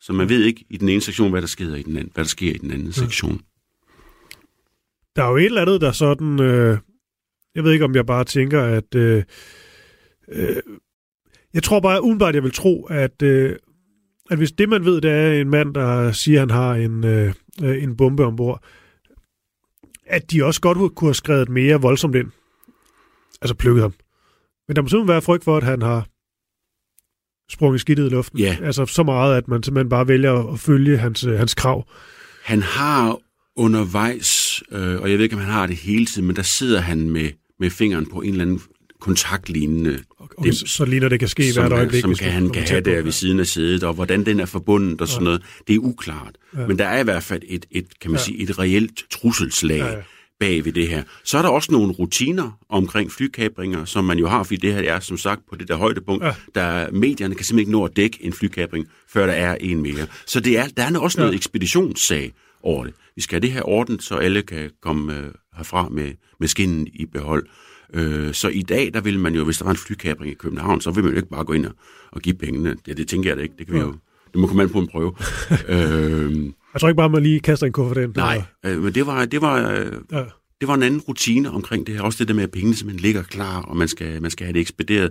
så man ved ikke i den ene sektion, hvad der sker i den anden, hvad der sker i den anden ja. sektion. Der er jo et eller andet, der sådan... Øh, jeg ved ikke, om jeg bare tænker, at... Øh, øh, jeg tror bare umiddelbart, jeg vil tro, at, øh, at hvis det, man ved, det er en mand, der siger, at han har en, øh, en bombe ombord, at de også godt kunne have skrevet mere voldsomt ind. Altså plukket ham. Men der må simpelthen være frygt for, at han har sprunget skidtet i luften. Ja. Altså så meget, at man simpelthen bare vælger at følge hans, øh, hans krav. Han har undervejs, øh, og jeg ved ikke, om han har det hele tiden, men der sidder han med, med fingeren på en eller anden kontaktlignende og, det, så ligner det kan ske som, hvert øjeblik. Som kan, han kan have der ved siden af sædet, og hvordan den er forbundet og sådan noget, det er uklart. Ja. Men der er i hvert fald et, et kan man Ja. sige, et reelt trusselslag Ja, ja. bag ved det her. Så er der også nogle rutiner omkring flykabringer, som man jo har, fordi det her er som sagt på det der højdepunkt, Ja. der medierne kan simpelthen ikke nå at dække en flykabring, før der er en mere. Så det er, der er også noget Ja. ekspeditionssag over det. Vi skal have det her ordnet, så alle kan komme øh, herfra med, med skinnen i behold. Øh, så i dag, der vil man jo, hvis der var en flykabring i København, så vil man jo ikke bare gå ind og, og give pengene. Ja, det tænker jeg da ikke. Det kan vi jo. Det må komme an på en prøve. <laughs> øh, Jeg tror ikke bare, man lige kaster en kuffert ind. nej, øh, men det var, det var, øh, Ja. det var en anden rutine omkring det her. Også det der med, at pengene simpelthen ligger klar, og man skal, man skal have det ekspederet.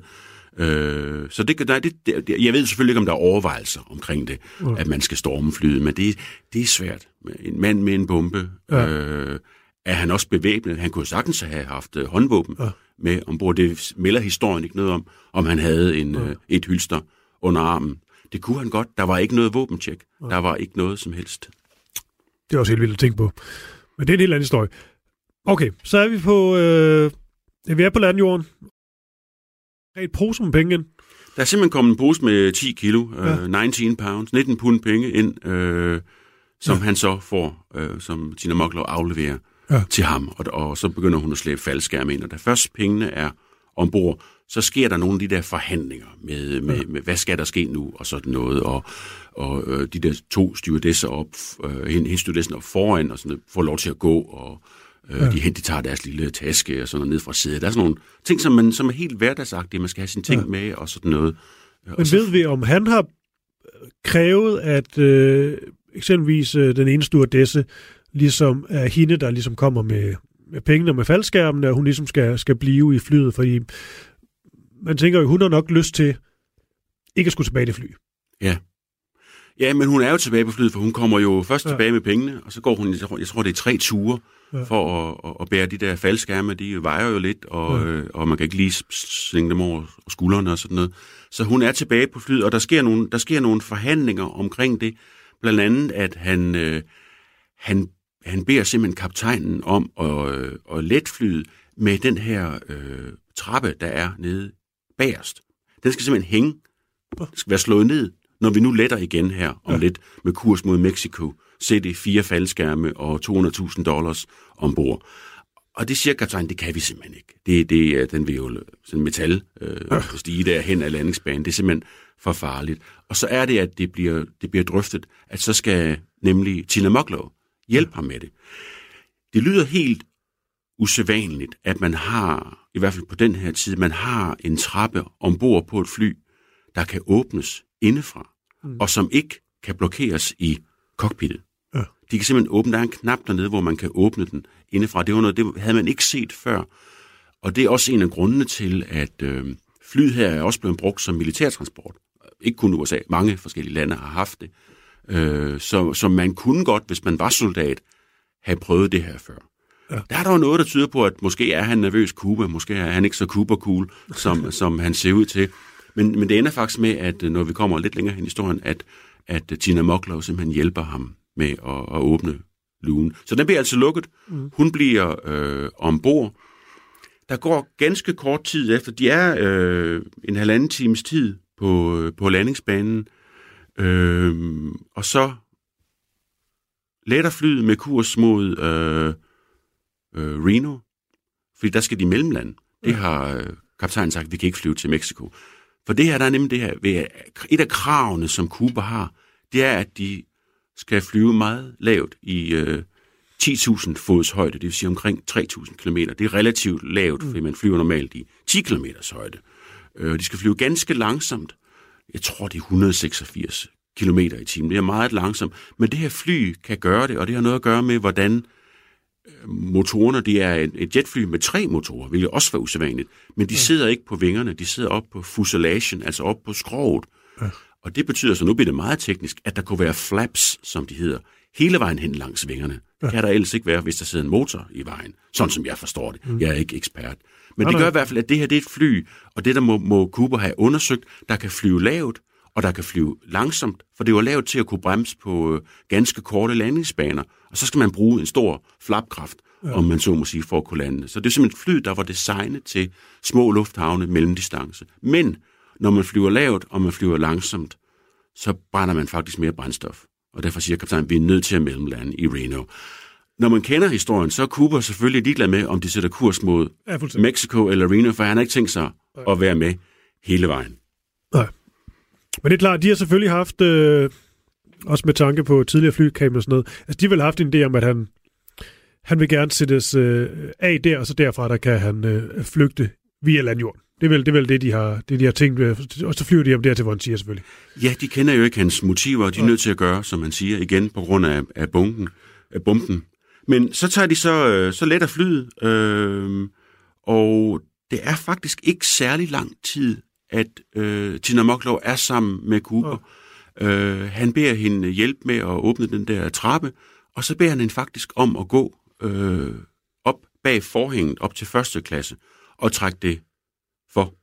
Øh, så det, nej, det, det, jeg ved selvfølgelig ikke, om der er overvejelser omkring det, mm. at man skal storme flyet, men det, det er svært. En mand med en bombe, Ja. ja. øh, er han også bevæbnet? Han kunne sagtens have haft øh, håndvåben Ja. ja. med ombord. Det melder historien ikke noget om, om han havde en, øh, et hylster under armen. Det kunne han godt. Der var ikke noget våbentjek. Der var ikke noget som helst. Det er også helt vildt at tænke på. Men det er en helt anden historie. Okay, så er vi på... Øh, ja, vi er på landjorden. I et pose med penge ind? Der er simpelthen kommet en pose med 10 kilo, Ja. øh, 19 pounds, 19 pund penge ind, øh, som Ja. ja. han så får, øh, som Tina Moklov afleverer Ja. til ham. Og, og så begynder hun at slæbe faldskærme ind. Og da først pengene er ombord, så sker der nogle af de der forhandlinger med, med, Ja. med hvad skal der ske nu, og sådan noget. Og, og øh, de der to stewardesser op, øh, hende, hende op foran, og sådan noget, får lov til at gå, og øh, Ja. de, hen- de tager deres lille taske og sådan noget ned fra sædet. Der er sådan nogle ting, som, man, som er helt hverdagsagtige. Man skal have sine ting Ja. med, og sådan noget. Øh, Men og så- ved vi, om han har krævet, at øh, eksempelvis øh, den ene stewardesse ligesom er hende, der ligesom kommer med, med pengene og med faldskærmen, og hun ligesom skal, skal blive i flyet, fordi man tænker jo, hun har nok lyst til ikke at skulle tilbage i det fly. Ja, men hun er jo tilbage på flyet, for hun kommer jo først Ja. ja. tilbage med pengene, og så går hun, jeg tror, jeg tror det er tre ture, Ja. ja. for at, at, bære de der faldskærme. De vejer jo lidt, og, Ja. ja. øh, og man kan ikke lige svinge dem over skuldrene og sådan noget. Så hun er tilbage på flyet, og der sker nogle, der sker nogle forhandlinger omkring det. Blandt andet, at han, øh, han, han beder simpelthen kaptajnen om at, øh, at lette flyet med den her øh, trappe, der er nede bagerst. Den skal simpelthen hænge. Den skal være slået ned, når vi nu letter igen her om Ja. lidt med kurs mod Mexico. Se det fire faldskærme og 200.000 dollars ombord. Og det siger kaptajnen, det kan vi simpelthen ikke. Det, det er den jo sådan metal øh, Ja. stige derhen af landingsbanen. Det er simpelthen for farligt. Og så er det, at det bliver, det bliver drøftet, at så skal nemlig Tina Moklov hjælpe ham med det. Det lyder helt usædvanligt, at man har, i hvert fald på den her tid, man har en trappe ombord på et fly, der kan åbnes indefra, mm. og som ikke kan blokeres i cockpittet. Ja. De kan simpelthen åbne, der er en knap dernede, hvor man kan åbne den indefra. Det var noget, det havde man ikke set før. Og det er også en af grundene til, at øh, flyet her er også blevet brugt som militærtransport. Ikke kun USA, mange forskellige lande har haft det. Øh, så, så man kunne godt, hvis man var soldat, have prøvet det her før. Ja. Der er jo noget, der tyder på, at måske er han nervøs Cuba, måske er han ikke så Cuba-cool, som, <laughs> som han ser ud til. Men, men det ender faktisk med, at når vi kommer lidt længere hen i historien, at, at Tina Moklov simpelthen hjælper ham med at, at åbne lugen. Så den bliver altså lukket. Mm. Hun bliver øh, ombord. Der går ganske kort tid efter. De er øh, en halvanden times tid på, øh, på landingsbanen. Øh, og så letter flyet med kurs mod øh, øh, Reno, fordi der skal de mellemlande. Det har øh, kaptajnen sagt, vi kan ikke flyve til Mexico. For det her, der er nemlig det her, ved, et af kravene, som Cuba har, det er, at de skal flyve meget lavt i øh, 10.000 fods højde, det vil sige omkring 3.000 km. Det er relativt lavt, fordi man flyver normalt i 10 km højde. Øh, de skal flyve ganske langsomt. Jeg tror, det er 186 km i timen. Det er meget langsomt. Men det her fly kan gøre det, og det har noget at gøre med, hvordan øh, motorerne, det er et, et jetfly med tre motorer, hvilket også var usædvanligt. Men de sidder ikke på vingerne, de sidder op på fuselagen, altså op på skroget. Ja. Og det betyder så, nu bliver det meget teknisk, at der kunne være flaps, som de hedder, hele vejen hen langs vingerne. Det kan der ellers ikke være, hvis der sidder en motor i vejen, sådan som jeg forstår det. Jeg er ikke ekspert. Men Nej, det nej. gør i hvert fald, at det her det er et fly, og det der må, må Cooper have undersøgt, der kan flyve lavt, og der kan flyve langsomt, for det var lavet til at kunne bremse på øh, ganske korte landingsbaner. Og så skal man bruge en stor flapkraft ja. om man så må sige, for at kunne lande. Så det er simpelthen et fly, der var designet til små lufthavne mellemdistance. Men når man flyver lavt, og man flyver langsomt, så brænder man faktisk mere brændstof. Og derfor siger kaptajnen, at vi er nødt til at mellemlande i Reno. Når man kender historien, så er Cooper selvfølgelig ligeglad med, om de sætter kurs mod ja, Mexico eller Reno, for han har ikke tænkt sig Nej. at være med hele vejen. Nej. Men det er klart, de har selvfølgelig haft, øh, også med tanke på tidligere flykamera og sådan noget, altså de vil have haft en idé om, at han, han vil gerne sættes øh, af der, og så derfra der kan han øh, flygte via landjorden. Det er vel det, er vel det, de har, det, de har tænkt, og så flyver de om der til Vontier selvfølgelig. Ja, de kender jo ikke hans motiver, de er nødt til at gøre, som man siger, igen på grund af, af, bunken, af bomben. Men så tager de så, øh, så let af flyet, øh, og det er faktisk ikke særlig lang tid, at øh, Tina Moklov er sammen med Cooper. Ja. Øh, han beder hende hjælp med at åbne den der trappe, og så beder han hende faktisk om at gå øh, op bag forhænget op til første klasse og trække det for.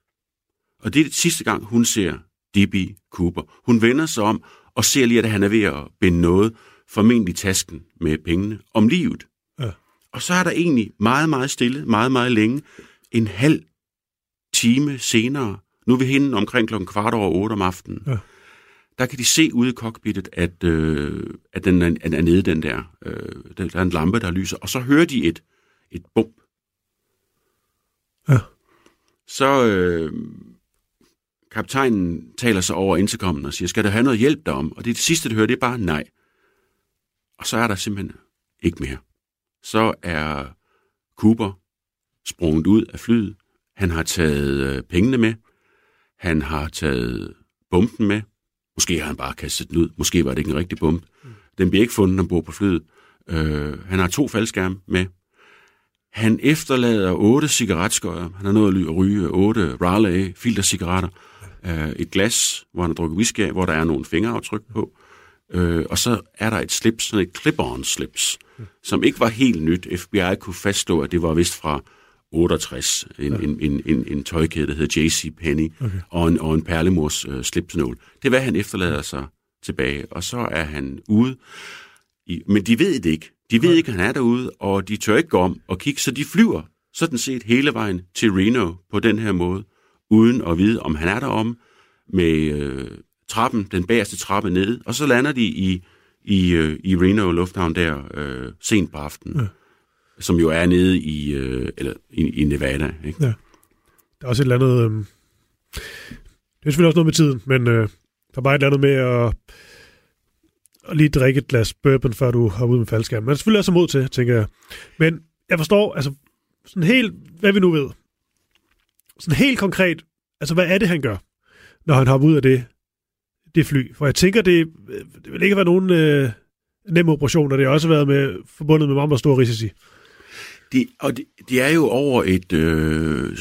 Og det er det sidste gang, hun ser D.B. Cooper. Hun vender sig om og ser lige, at han er ved at binde noget, formentlig tasken med pengene, om livet. Ja. Og så er der egentlig meget, meget stille, meget, meget længe, en halv time senere, nu er vi hende omkring klokken kvart over otte om aftenen, ja. der kan de se ude i cockpittet, at, øh, at den er, er nede, den der. Øh, der er en lampe, der lyser, og så hører de et, et bump. Ja så øh, kaptajnen taler sig over intercomen og siger, skal der have noget hjælp derom? Og det, det sidste, du hører, det er bare nej. Og så er der simpelthen ikke mere. Så er Cooper sprunget ud af flyet. Han har taget øh, pengene med. Han har taget bomben med. Måske har han bare kastet den ud. Måske var det ikke en rigtig bombe. Den bliver ikke fundet ombord på flyet. Øh, han har to faldskærme med. Han efterlader otte cigaretskøjer. Han har nået at ryge otte Raleigh filtercigaretter. Uh, et glas, hvor han har drukket whisky af, hvor der er nogle fingeraftryk på. Uh, og så er der et slips, sådan et clip-on slips, som ikke var helt nyt. FBI kunne faststå, at det var vist fra 68, en, ja. en, en, en, en tøjkæde, der hedder J.C. Penney, okay. og en, og en perlemors uh, slipsnål. Det er, hvad han efterlader sig tilbage, og så er han ude. I, men de ved det ikke. De ved ikke, at han er derude, og de tør ikke gå om og kigge, så de flyver sådan set hele vejen til Reno på den her måde, uden at vide, om han er derom med øh, trappen, den bagerste trappe ned, og så lander de i, i, øh, i Reno Lufthavn der øh, sent på aftenen, ja. som jo er nede i, øh, eller, i, i Nevada. Ikke? Ja. Der er også et eller andet... Øh, det er selvfølgelig også noget med tiden, men øh, der er bare et eller andet med at og lige drikke et glas bourbon, før du har ud med faldskærm. Man er selvfølgelig også mod til, tænker jeg. Men jeg forstår, altså, sådan helt, hvad vi nu ved. Sådan helt konkret, altså, hvad er det, han gør, når han hopper ud af det, det fly? For jeg tænker, det, det vil ikke være nogen øh, nem operation, og det har også været med, forbundet med meget, meget store risici. De, og de, de er jo over et, øh,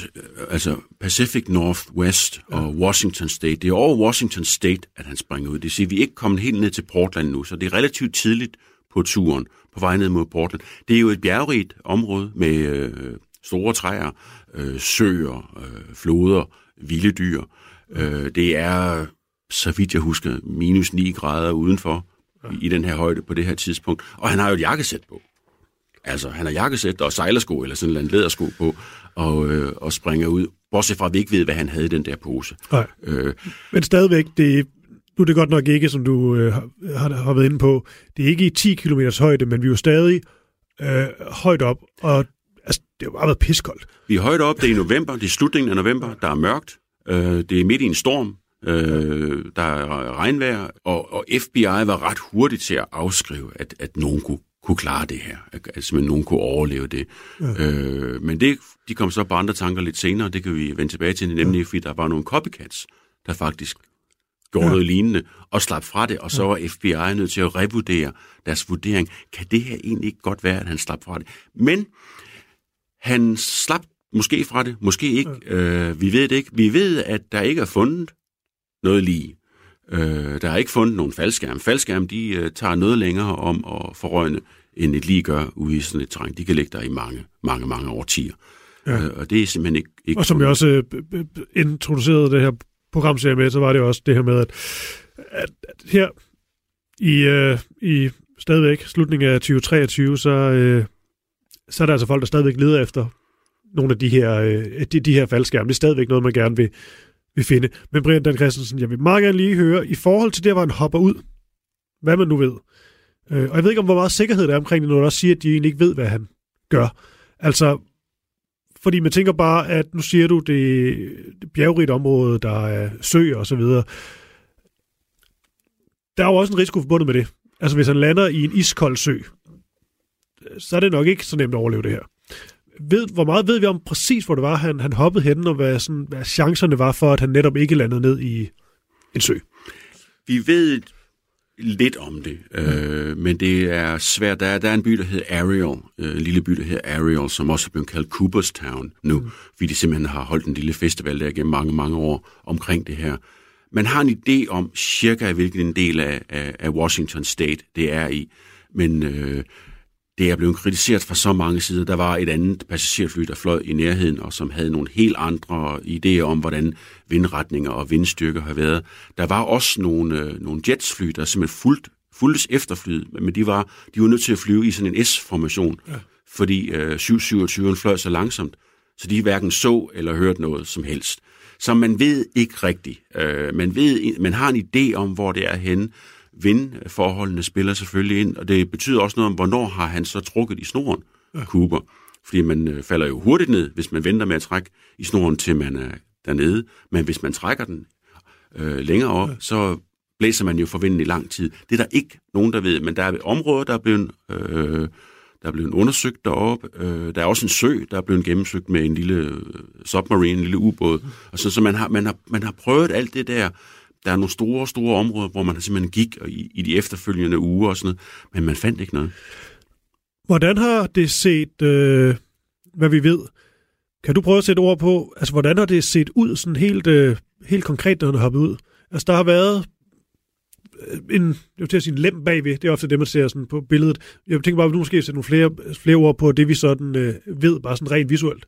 altså Pacific Northwest ja. og Washington State. Det er over Washington State, at han springer ud. Det siger, at vi er ikke kommet helt ned til Portland nu, så det er relativt tidligt på turen, på vej ned mod Portland. Det er jo et bjergrigt område med øh, store træer, øh, søer, øh, floder, vilde dyr. Øh, det er, så vidt jeg husker, minus 9 grader udenfor ja. i, i den her højde på det her tidspunkt. Og han har jo et jakkesæt på. Altså, han har jakkesæt og sejlersko, eller sådan en ledersko på, og, øh, og springer ud. Bortset fra, at vi ikke ved, hvad han havde i den der pose. Nej. Øh, Men stadigvæk, det, nu er det godt nok ikke, som du øh, har, har været inde på, det er ikke i 10 km højde, men vi er jo stadig øh, højt op, og altså, det har bare været piskoldt. Vi er højt op, det er i november, det er slutningen af november, der er mørkt, øh, det er midt i en storm, øh, der er regnvejr, og, og FBI var ret hurtigt til at afskrive, at, at nogen kunne kunne klare det her. At, at simpelthen nogen kunne overleve det. Ja. Øh, men det, de kom så på andre tanker lidt senere, det kan vi vende tilbage til, nemlig ja. fordi der var nogle copycats, der faktisk gjorde ja. noget lignende, og slap fra det, og så var FBI nødt til at revurdere deres vurdering. Kan det her egentlig ikke godt være, at han slap fra det? Men han slap måske fra det, måske ikke. Ja. Øh, vi ved det ikke. Vi ved, at der ikke er fundet noget lige. Øh, der er ikke fundet nogen faldskærm. Faldskærm, de øh, tager noget længere om at forrøgne, end et lige gør ude i sådan et terræn. De kan ligge der i mange, mange, mange årtier. Ja. Øh, og det er simpelthen ikke... ikke og som jeg også øh, introducerede det her programserie med, så var det også det her med, at, at, at her i, øh, i stadigvæk slutningen af 2023, så øh, så er der altså folk, der stadigvæk leder efter nogle af de her, øh, de, de her faldskærme. Det er stadigvæk noget, man gerne vil, vil finde. Men Brian Dan Christensen, jeg vil meget gerne lige høre, i forhold til det, hvor han hopper ud, hvad man nu ved. Øh, og jeg ved ikke, om hvor meget sikkerhed der er omkring det, når du også siger, at de egentlig ikke ved, hvad han gør. Altså, fordi man tænker bare, at nu siger du, det det bjergrigt område, der er sø og så videre. Der er jo også en risiko forbundet med det. Altså, hvis han lander i en iskold sø, så er det nok ikke så nemt at overleve det her. Ved, hvor meget ved vi om præcis, hvor det var, han, han hoppede hen, og hvad, sådan, hvad chancerne var for, at han netop ikke landede ned i en sø? Vi ved lidt om det, øh, men det er svært. Der er, der er en by, der hedder Ariel, øh, en lille by, der hedder Ariel, som også er blevet kaldt Cooperstown nu, mm. fordi de simpelthen har holdt en lille festival der gennem mange, mange år omkring det her. Man har en idé om cirka, hvilken del af, af, af Washington State det er i, men øh, det er blevet kritiseret fra så mange sider. Der var et andet passagerfly, der fløj i nærheden, og som havde nogle helt andre idéer om, hvordan vindretninger og vindstyrker har været. Der var også nogle, øh, nogle jetsfly, der simpelthen fuldt, fuldtes efterflyet, men de var, de var nødt til at flyve i sådan en S-formation, ja. fordi øh, 727 fløj så langsomt, så de hverken så eller hørte noget som helst. Så man ved ikke rigtigt. Øh, man, ved, man har en idé om, hvor det er henne, vindforholdene spiller selvfølgelig ind, og det betyder også noget om, hvornår har han så trukket i snoren, ja. Cooper. Fordi man øh, falder jo hurtigt ned, hvis man venter med at trække i snoren, til man er dernede. Men hvis man trækker den øh, længere op, ja. så blæser man jo for vinden i lang tid. Det er der ikke nogen, der ved, men der er områder, der er blevet, øh, der er blevet undersøgt deroppe. Øh, der er også en sø, der er blevet gennemsøgt med en lille øh, submarine, en lille ubåd. Og så, så man, har, man, har, man har prøvet alt det der, der er nogle store, store områder, hvor man simpelthen gik i, i de efterfølgende uger og sådan noget, men man fandt ikke noget. Hvordan har det set, øh, hvad vi ved? Kan du prøve at sætte ord på, altså hvordan har det set ud sådan helt, øh, helt konkret, når han har hoppet ud? Altså der har været øh, en, jeg vil til at sige en lem bagved, det er ofte det, man ser sådan på billedet. Jeg tænker bare, at du måske sætte nogle flere, flere ord på det, vi sådan øh, ved, bare sådan rent visuelt.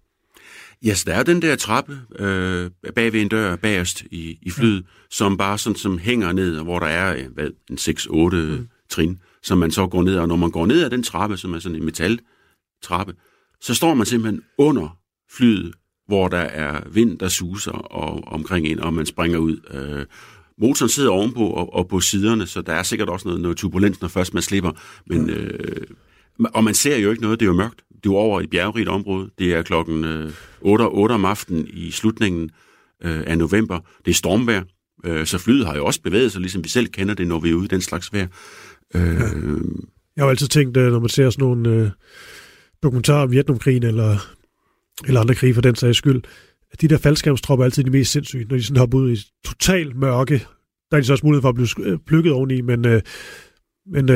Ja, så der er den der trappe øh, bag ved en dør bagerst i, i flyet, ja. som bare sådan som hænger ned, hvor der er hvad, en 6-8 mm. trin, som man så går ned, og når man går ned ad den trappe, som er sådan en metaltrappe, så står man simpelthen under flyet, hvor der er vind, der suser og, omkring en, og man springer ud. Øh, motoren sidder ovenpå og, og på siderne, så der er sikkert også noget, noget turbulens, når først man slipper, men... Øh, og man ser jo ikke noget, det er jo mørkt. Det er jo over i et bjergrigt område. Det er klokken øh, 8, 8 om aftenen i slutningen øh, af november. Det er stormvejr, øh, så flyet har jo også bevæget sig, ligesom vi selv kender det, når vi er ude i den slags vejr. Ja. Jeg har altid tænkt, når man ser sådan nogle dokumentarer om Vietnamkrigen, eller, eller andre krige for den sags skyld, at de der faldskærmstropper er altid de mest sindssyge, når de sådan hopper ud i total mørke. Der er de så også mulighed for at blive plukket oveni, men, men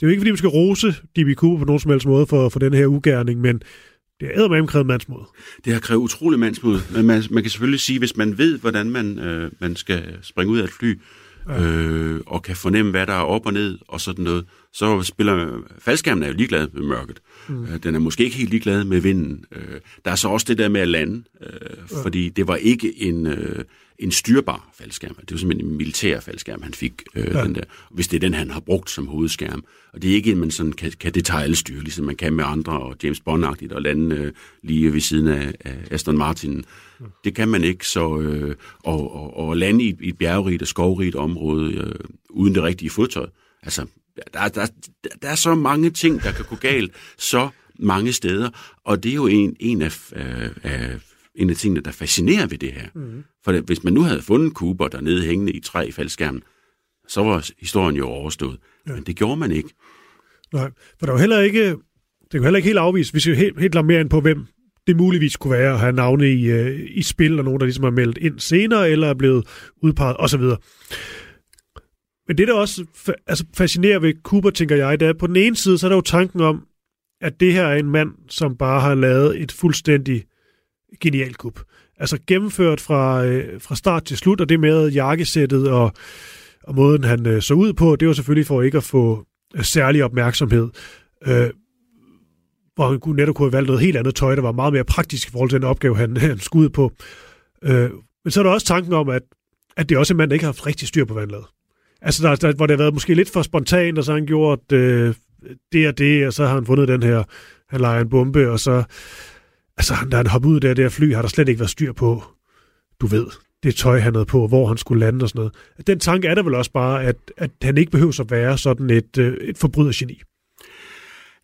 det er jo ikke, fordi vi skal rose DB Cooper på nogen som helst måde for, for den her ugærning, men det har med krævet mandsmod. Det har krævet utrolig mandsmod, men man, man kan selvfølgelig sige, hvis man ved, hvordan man, øh, man skal springe ud af et fly, øh, og kan fornemme, hvad der er op og ned og sådan noget, så spiller faldskærmen er jo ligeglad med mørket. Mm. Øh, den er måske ikke helt ligeglad med vinden. Øh, der er så også det der med at lande, øh, ja. fordi det var ikke en, øh, en styrbar faldskærm. Det var simpelthen en militær faldskærm, han fik. Øh, ja. den der. Hvis det er den, han har brugt som hovedskærm. Og det er ikke en, man sådan kan, kan detaljstyre, ligesom man kan med andre, og James Bond-agtigt, og lande øh, lige ved siden af, af Aston Martin. Ja. Det kan man ikke, så øh, og, og, og lande i, i et bjergrigt og skovrigt område, øh, uden det rigtige fodtøj. Altså, der, der, der er så mange ting, der kan gå galt, så mange steder, og det er jo en, en af, af en af tingene, der fascinerer ved det her. Mm. For det, hvis man nu havde fundet Cooper dernede hængende i træ i faldskærmen, så var historien jo overstået. Ja. Men det gjorde man ikke. Nej, for der var heller ikke, det kunne heller ikke helt afvise, hvis vi helt, helt mere ind på, hvem det muligvis kunne være at have navne i, uh, i spil, og nogen, der ligesom er meldt ind senere, eller er blevet udpeget, osv. Men det, der også fa- altså fascinerer ved Cooper, tænker jeg, det er, på den ene side, så er der jo tanken om, at det her er en mand, som bare har lavet et fuldstændig genialt kup. Altså gennemført fra, øh, fra start til slut, og det med jakkesættet og, og måden, han øh, så ud på, det var selvfølgelig for ikke at få øh, særlig opmærksomhed. Øh, hvor han kunne netop kunne have valgt noget helt andet tøj, der var meget mere praktisk i forhold til den opgave, han, <laughs> han skulle ud på. Øh, men så er der også tanken om, at, at det er også en mand, der ikke har haft rigtig styr på, hvad han lavede. Altså, der, der, hvor det har været måske lidt for spontant, og så har han gjort øh, det og det, og så har han fundet den her Han leger en bombe, og så... Altså, da han hoppede ud af det der fly, har der slet ikke været styr på, du ved, det tøj, han havde på, hvor han skulle lande og sådan noget. Den tanke er der vel også bare, at, at han ikke behøver at være sådan et, øh, et forbrydergeni.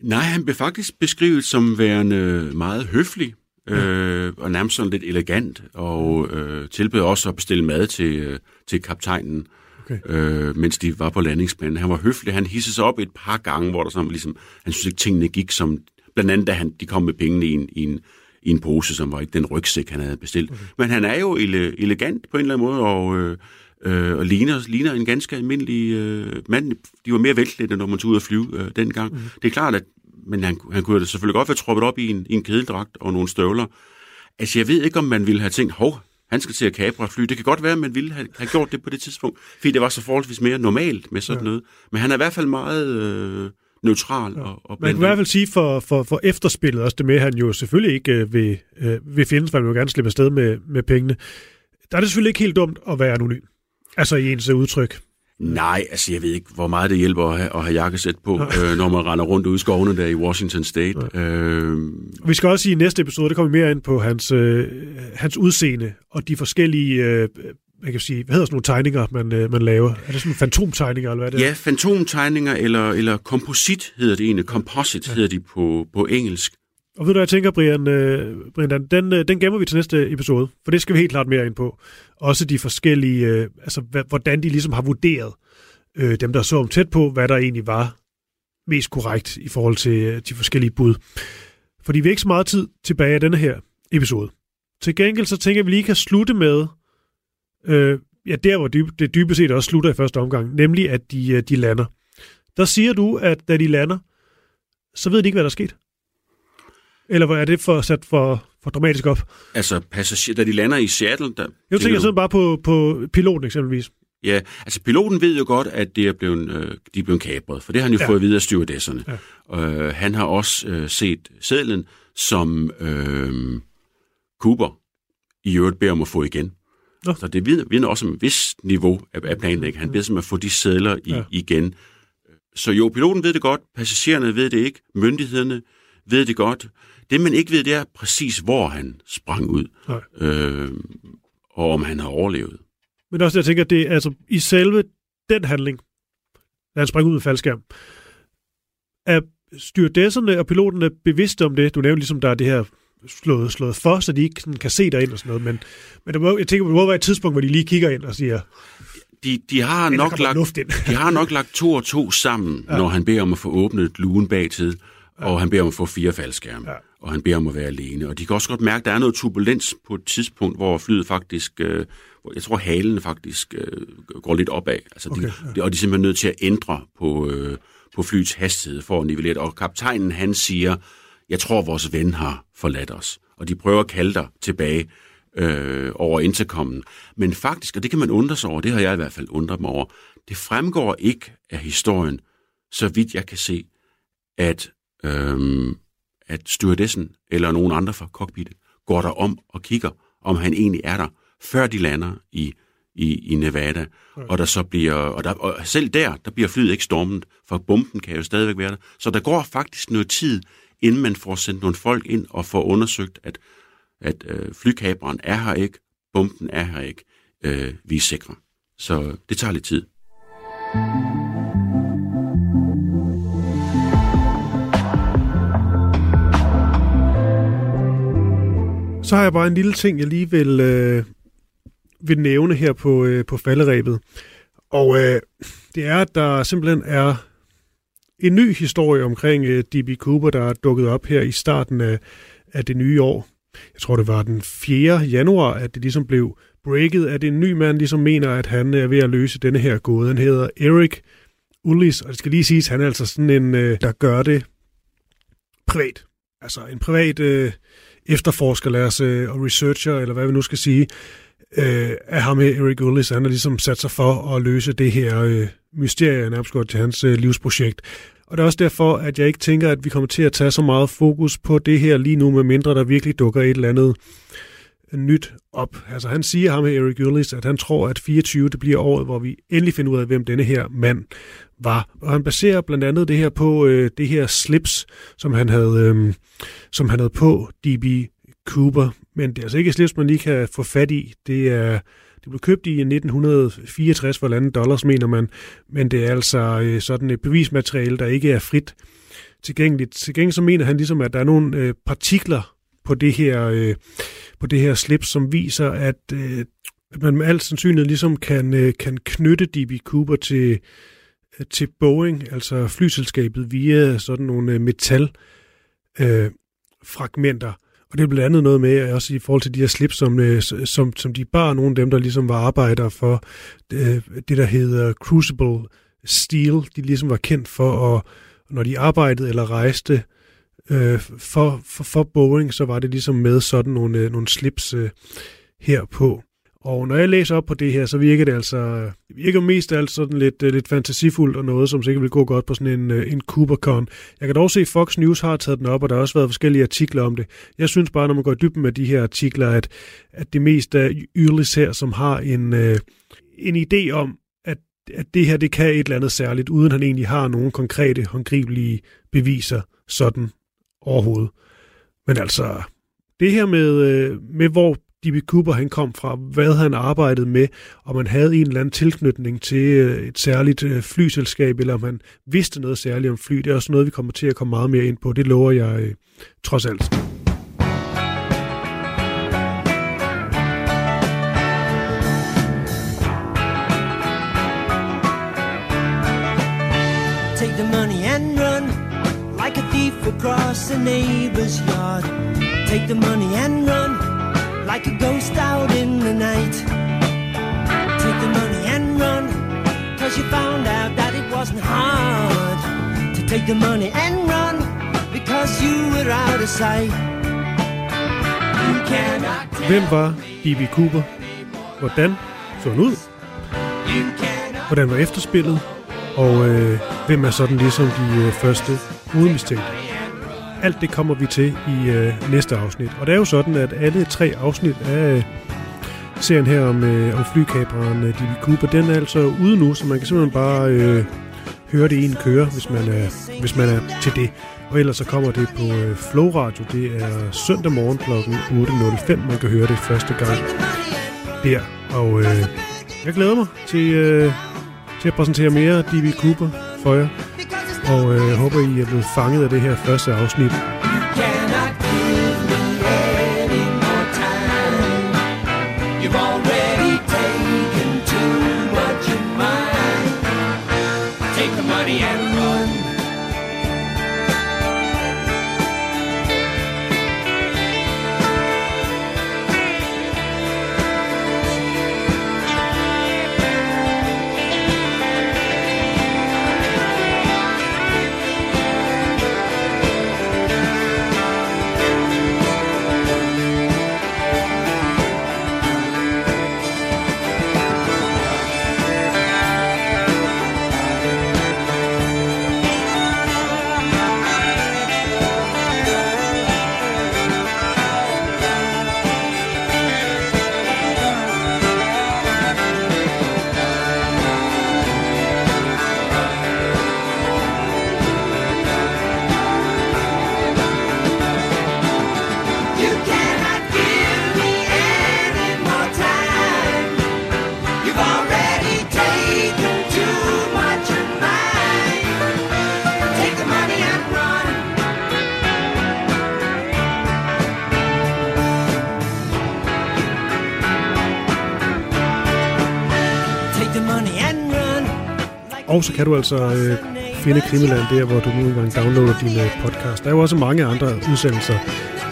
Nej, han blev faktisk beskrevet som værende meget høflig, øh, og nærmest sådan lidt elegant, og øh, tilbød også at bestille mad til, øh, til kaptajnen, okay. øh, mens de var på landingsplanen. Han var høflig, han hissede sig op et par gange, hvor der sådan ligesom, han synes ikke, tingene gik som, blandt andet da han, de kom med pengene i en, i en, i en pose, som var ikke den rygsæk, han havde bestilt. Okay. Men han er jo ele, elegant på en eller anden måde, og, øh, øh, og ligner, ligner en ganske almindelig øh, mand. De var mere væltelige, når man tog ud og flyve øh, dengang. Mm. Det er klart, at men han, han kunne da selvfølgelig godt være troppet op i en, i en kedeldragt og nogle støvler. Altså, jeg ved ikke, om man ville have tænkt, hov, han skal til at kapre fly. Det kan godt være, at man ville have, have gjort det på det tidspunkt, fordi det var så forholdsvis mere normalt med sådan ja. noget. Men han er i hvert fald meget øh, neutral. Ja. Og, og man kan i hvert fald sige for, for, for efterspillet, også det med, at han jo selvfølgelig ikke øh, vil, øh, vil findes, for han vil jo gerne slippe afsted med, med pengene. Der er det selvfølgelig ikke helt dumt at være anonym. Altså i ens udtryk. Nej, altså jeg ved ikke, hvor meget det hjælper at have, at have jakkesæt på, øh, når man render rundt ude i skovene der i Washington State. Øh, vi skal også i næste episode, der kommer mere ind på hans, øh, hans udseende og de forskellige øh, jeg kan sige, hvad hedder sådan nogle tegninger, man, øh, man laver? Er det sådan fantomtegninger, eller hvad er det? Ja, fantomtegninger, eller, eller komposit hedder det egentlig. Composite ja. hedder de på, på engelsk. Og ved du, jeg tænker, Brian, øh, Brian den, øh, den gemmer vi til næste episode, for det skal vi helt klart mere ind på. Også de forskellige, øh, altså hvordan de ligesom har vurderet øh, dem, der så om tæt på, hvad der egentlig var mest korrekt i forhold til øh, de forskellige bud. Fordi vi er ikke så meget tid tilbage af denne her episode. Til gengæld så tænker jeg, at vi lige kan slutte med, øh, ja, der hvor dyb, det dybest set også slutter i første omgang, nemlig at de, øh, de lander. Der siger du, at da de lander, så ved de ikke, hvad der er sket. Eller er det for sat for, for dramatisk op? Altså, passager, da de lander i Seattle... Der, jeg tænker sådan bare på, på piloten eksempelvis. Ja, altså piloten ved jo godt, at det er blevet, øh, de er blevet kabret, for det har han jo ja. fået videre af stewardesserne. Ja. Øh, han har også øh, set sædlen, som øh, Cooper i øvrigt beder om at få igen. Nå. Så det vidner også om et vis niveau af, af planlægning. Han beder som at få de sædler i, ja. igen. Så jo, piloten ved det godt, passagererne ved det ikke, myndighederne ved det godt. Det, man ikke ved, det er præcis, hvor han sprang ud, øh, og om han har overlevet. Men også, jeg tænker, det er altså i selve den handling, da han springer ud af faldskærm, er stewardesserne og piloterne bevidste om det? Du nævnte ligesom, der er det her slået, slået for, så de ikke sådan kan se dig ind og sådan noget. Men, men der må, jeg tænker, der må være et tidspunkt, hvor de lige kigger ind og siger... De, de, har, nok lagt, de har nok lagt to og to sammen, ja. når han beder om at få åbnet lugen bagtid og han beder om at få fire faldskærme, ja. og han beder om at være alene. Og de kan også godt mærke, at der er noget turbulens på et tidspunkt, hvor flyet faktisk, øh, jeg tror halen faktisk øh, går lidt opad. Altså okay, de, ja. Og de er simpelthen nødt til at ændre på, øh, på flyets hastighed for at nivellere Og kaptajnen han siger, jeg tror vores ven har forladt os. Og de prøver at kalde dig tilbage øh, over interkommen. Men faktisk, og det kan man undre sig over, det har jeg i hvert fald undret mig over, det fremgår ikke af historien, så vidt jeg kan se, at øhm, at stewardessen eller nogen andre fra cockpittet går der om og kigger, om han egentlig er der, før de lander i, i, i Nevada. Okay. Og der så bliver, og, der, og selv der, der bliver flyet ikke stormet, for bomben kan jo stadigvæk være der. Så der går faktisk noget tid, inden man får sendt nogle folk ind og får undersøgt, at, at øh, flykaberen er her ikke, bomben er her ikke, øh, vi er sikre. Så det tager lidt tid. Så har jeg bare en lille ting, jeg lige vil, øh, vil nævne her på, øh, på falderæbet. Og øh, det er, at der simpelthen er en ny historie omkring øh, D.B. Cooper, der er dukket op her i starten af, af det nye år. Jeg tror, det var den 4. januar, at det ligesom blev breaket, at en ny mand ligesom mener, at han er ved at løse denne her gåde. Han hedder Eric Ullis, og det skal lige siges, han er altså sådan en, øh, der gør det privat. Altså en privat øh, efterforsker, lad os, øh, og researcher, eller hvad vi nu skal sige, øh, af ham her, Eric Ullis. Han har ligesom sat sig for at løse det her øh, mysterie, nærmest godt til hans øh, livsprojekt. Og det er også derfor, at jeg ikke tænker, at vi kommer til at tage så meget fokus på det her lige nu, med mindre der virkelig dukker et eller andet nyt op. Altså han siger ham her, Eric Gullis, at han tror, at 24 det bliver året, hvor vi endelig finder ud af, hvem denne her mand var. Og han baserer blandt andet det her på øh, det her slips, som han havde, øh, som han havde på DB Cooper. Men det er altså ikke et slips, man lige kan få fat i. Det er det blev købt i 1964 for landet dollars, mener man, men det er altså øh, sådan et bevismateriale, der ikke er frit tilgængeligt. Til gengæld så mener han ligesom, at der er nogle øh, partikler på det her, øh, på det her slips, som viser, at, øh, at man med al sandsynlighed ligesom kan, øh, kan knytte DB Cooper til, øh, til Boeing, altså flyselskabet, via sådan nogle øh, metal øh, fragmenter. Og det er blandt andet noget med, også i forhold til de her slips, som, øh, som, som de bar, nogle af dem, der ligesom var arbejdere for det, det der hedder Crucible Steel, de ligesom var kendt for at, når de arbejdede eller rejste øh, for, for, for Boeing, så var det ligesom med sådan nogle, øh, nogle slips øh, her på. Og når jeg læser op på det her, så virker det altså, det virker mest alt sådan lidt, øh, lidt fantasifuldt og noget, som sikkert vil gå godt på sådan en, øh, en KuberCon. Jeg kan dog se, at Fox News har taget den op, og der har også været forskellige artikler om det. Jeg synes bare, når man går i dybden med de her artikler, at, at det mest er Yrlis her, som har en, øh, en idé om, at, at det her det kan et eller andet særligt, uden han egentlig har nogen konkrete, håndgribelige beviser sådan overhovedet. Men altså, det her med, med hvor D.B. Cooper han kom fra, hvad han arbejdede med, om man havde en eller anden tilknytning til øh, et særligt øh, flyselskab, eller om han vidste noget særligt om fly. Det er også noget, vi kommer til at komme meget mere ind på. Det lover jeg øh, trods alt. Take the money and run like a thief across the neighbor's yard. Take the money and run like a ghost out in the night. Take the money and run, cause you found out that it wasn't hard to take the money and run because you were out of sight. Hvem var D.B. Cooper? Hvordan så han ud? Hvordan var efterspillet? Og øh, hvem er sådan ligesom de øh, første hovedmistænkte? Alt det kommer vi til i øh, næste afsnit. Og det er jo sådan, at alle tre afsnit af øh, serien her om, øh, om flykaberen øh, D.B. Cooper, den er altså ude nu, så man kan simpelthen bare øh, høre det en køre, hvis man, er, hvis man er til det. Og ellers så kommer det på øh, Flow Radio. Det er søndag morgen kl. 8.05. Man kan høre det første gang der. Og øh, jeg glæder mig til, øh, til at præsentere mere D.B. Cooper for jer og øh, håber, I er blevet fanget af det her første afsnit. Og så kan du altså øh, finde Krimiland der, hvor du nu engang downloader din øh, podcast. Der er jo også mange andre udsendelser.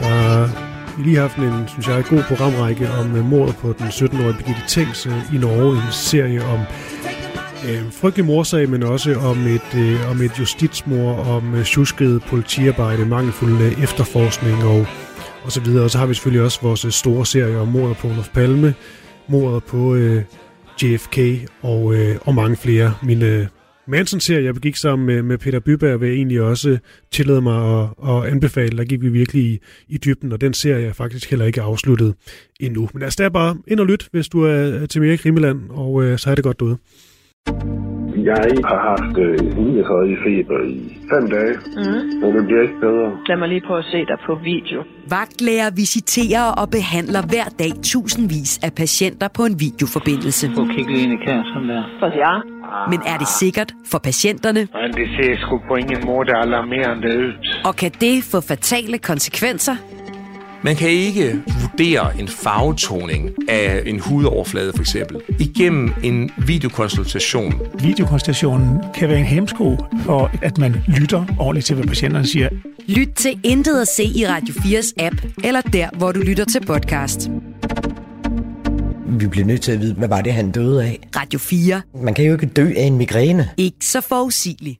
Der vi lige haft en, synes jeg, god programrække om øh, mordet på den 17-årige Birgitte Tengs øh, i Norge. En serie om øh, frygtelig morsag, men også om et, øh, om et justitsmor, om øh, tjusket politiarbejde, mangelfuld øh, efterforskning og, og så videre. Og så har vi selvfølgelig også vores øh, store serie om mordet på Olof Palme, mordet på øh, JFK og, øh, og mange flere. Mine øh, Manson-serie, jeg begik sammen med, med Peter Byberg, vil jeg egentlig også tillade mig at, at anbefale. Der gik vi virkelig i, i dybden, og den serie er faktisk heller ikke afsluttet endnu. Men altså, det er bare ind og lyt, hvis du er til mere Krimiland, og øh, så er det godt derude. Jeg har haft øh, 39 feber i fem dage, mm. men det bliver ikke bedre. Lad mig lige prøve at se dig på video. Vagtlæger visiterer og behandler hver dag tusindvis af patienter på en videoforbindelse. Prøv at kigge ind i kassen der. For ja. Men er det sikkert for patienterne? Men det ser sgu på ingen måde alarmerende ud. Og kan det få fatale konsekvenser? Man kan ikke vurdere en farvetoning af en hudoverflade for eksempel igennem en videokonsultation. Videokonsultationen kan være en hemsko for, at man lytter ordentligt til, hvad patienterne siger. Lyt til Intet at se i Radio 4's app, eller der, hvor du lytter til podcast. Vi bliver nødt til at vide, hvad var det, han døde af? Radio 4. Man kan jo ikke dø af en migræne. Ikke så forudsigeligt.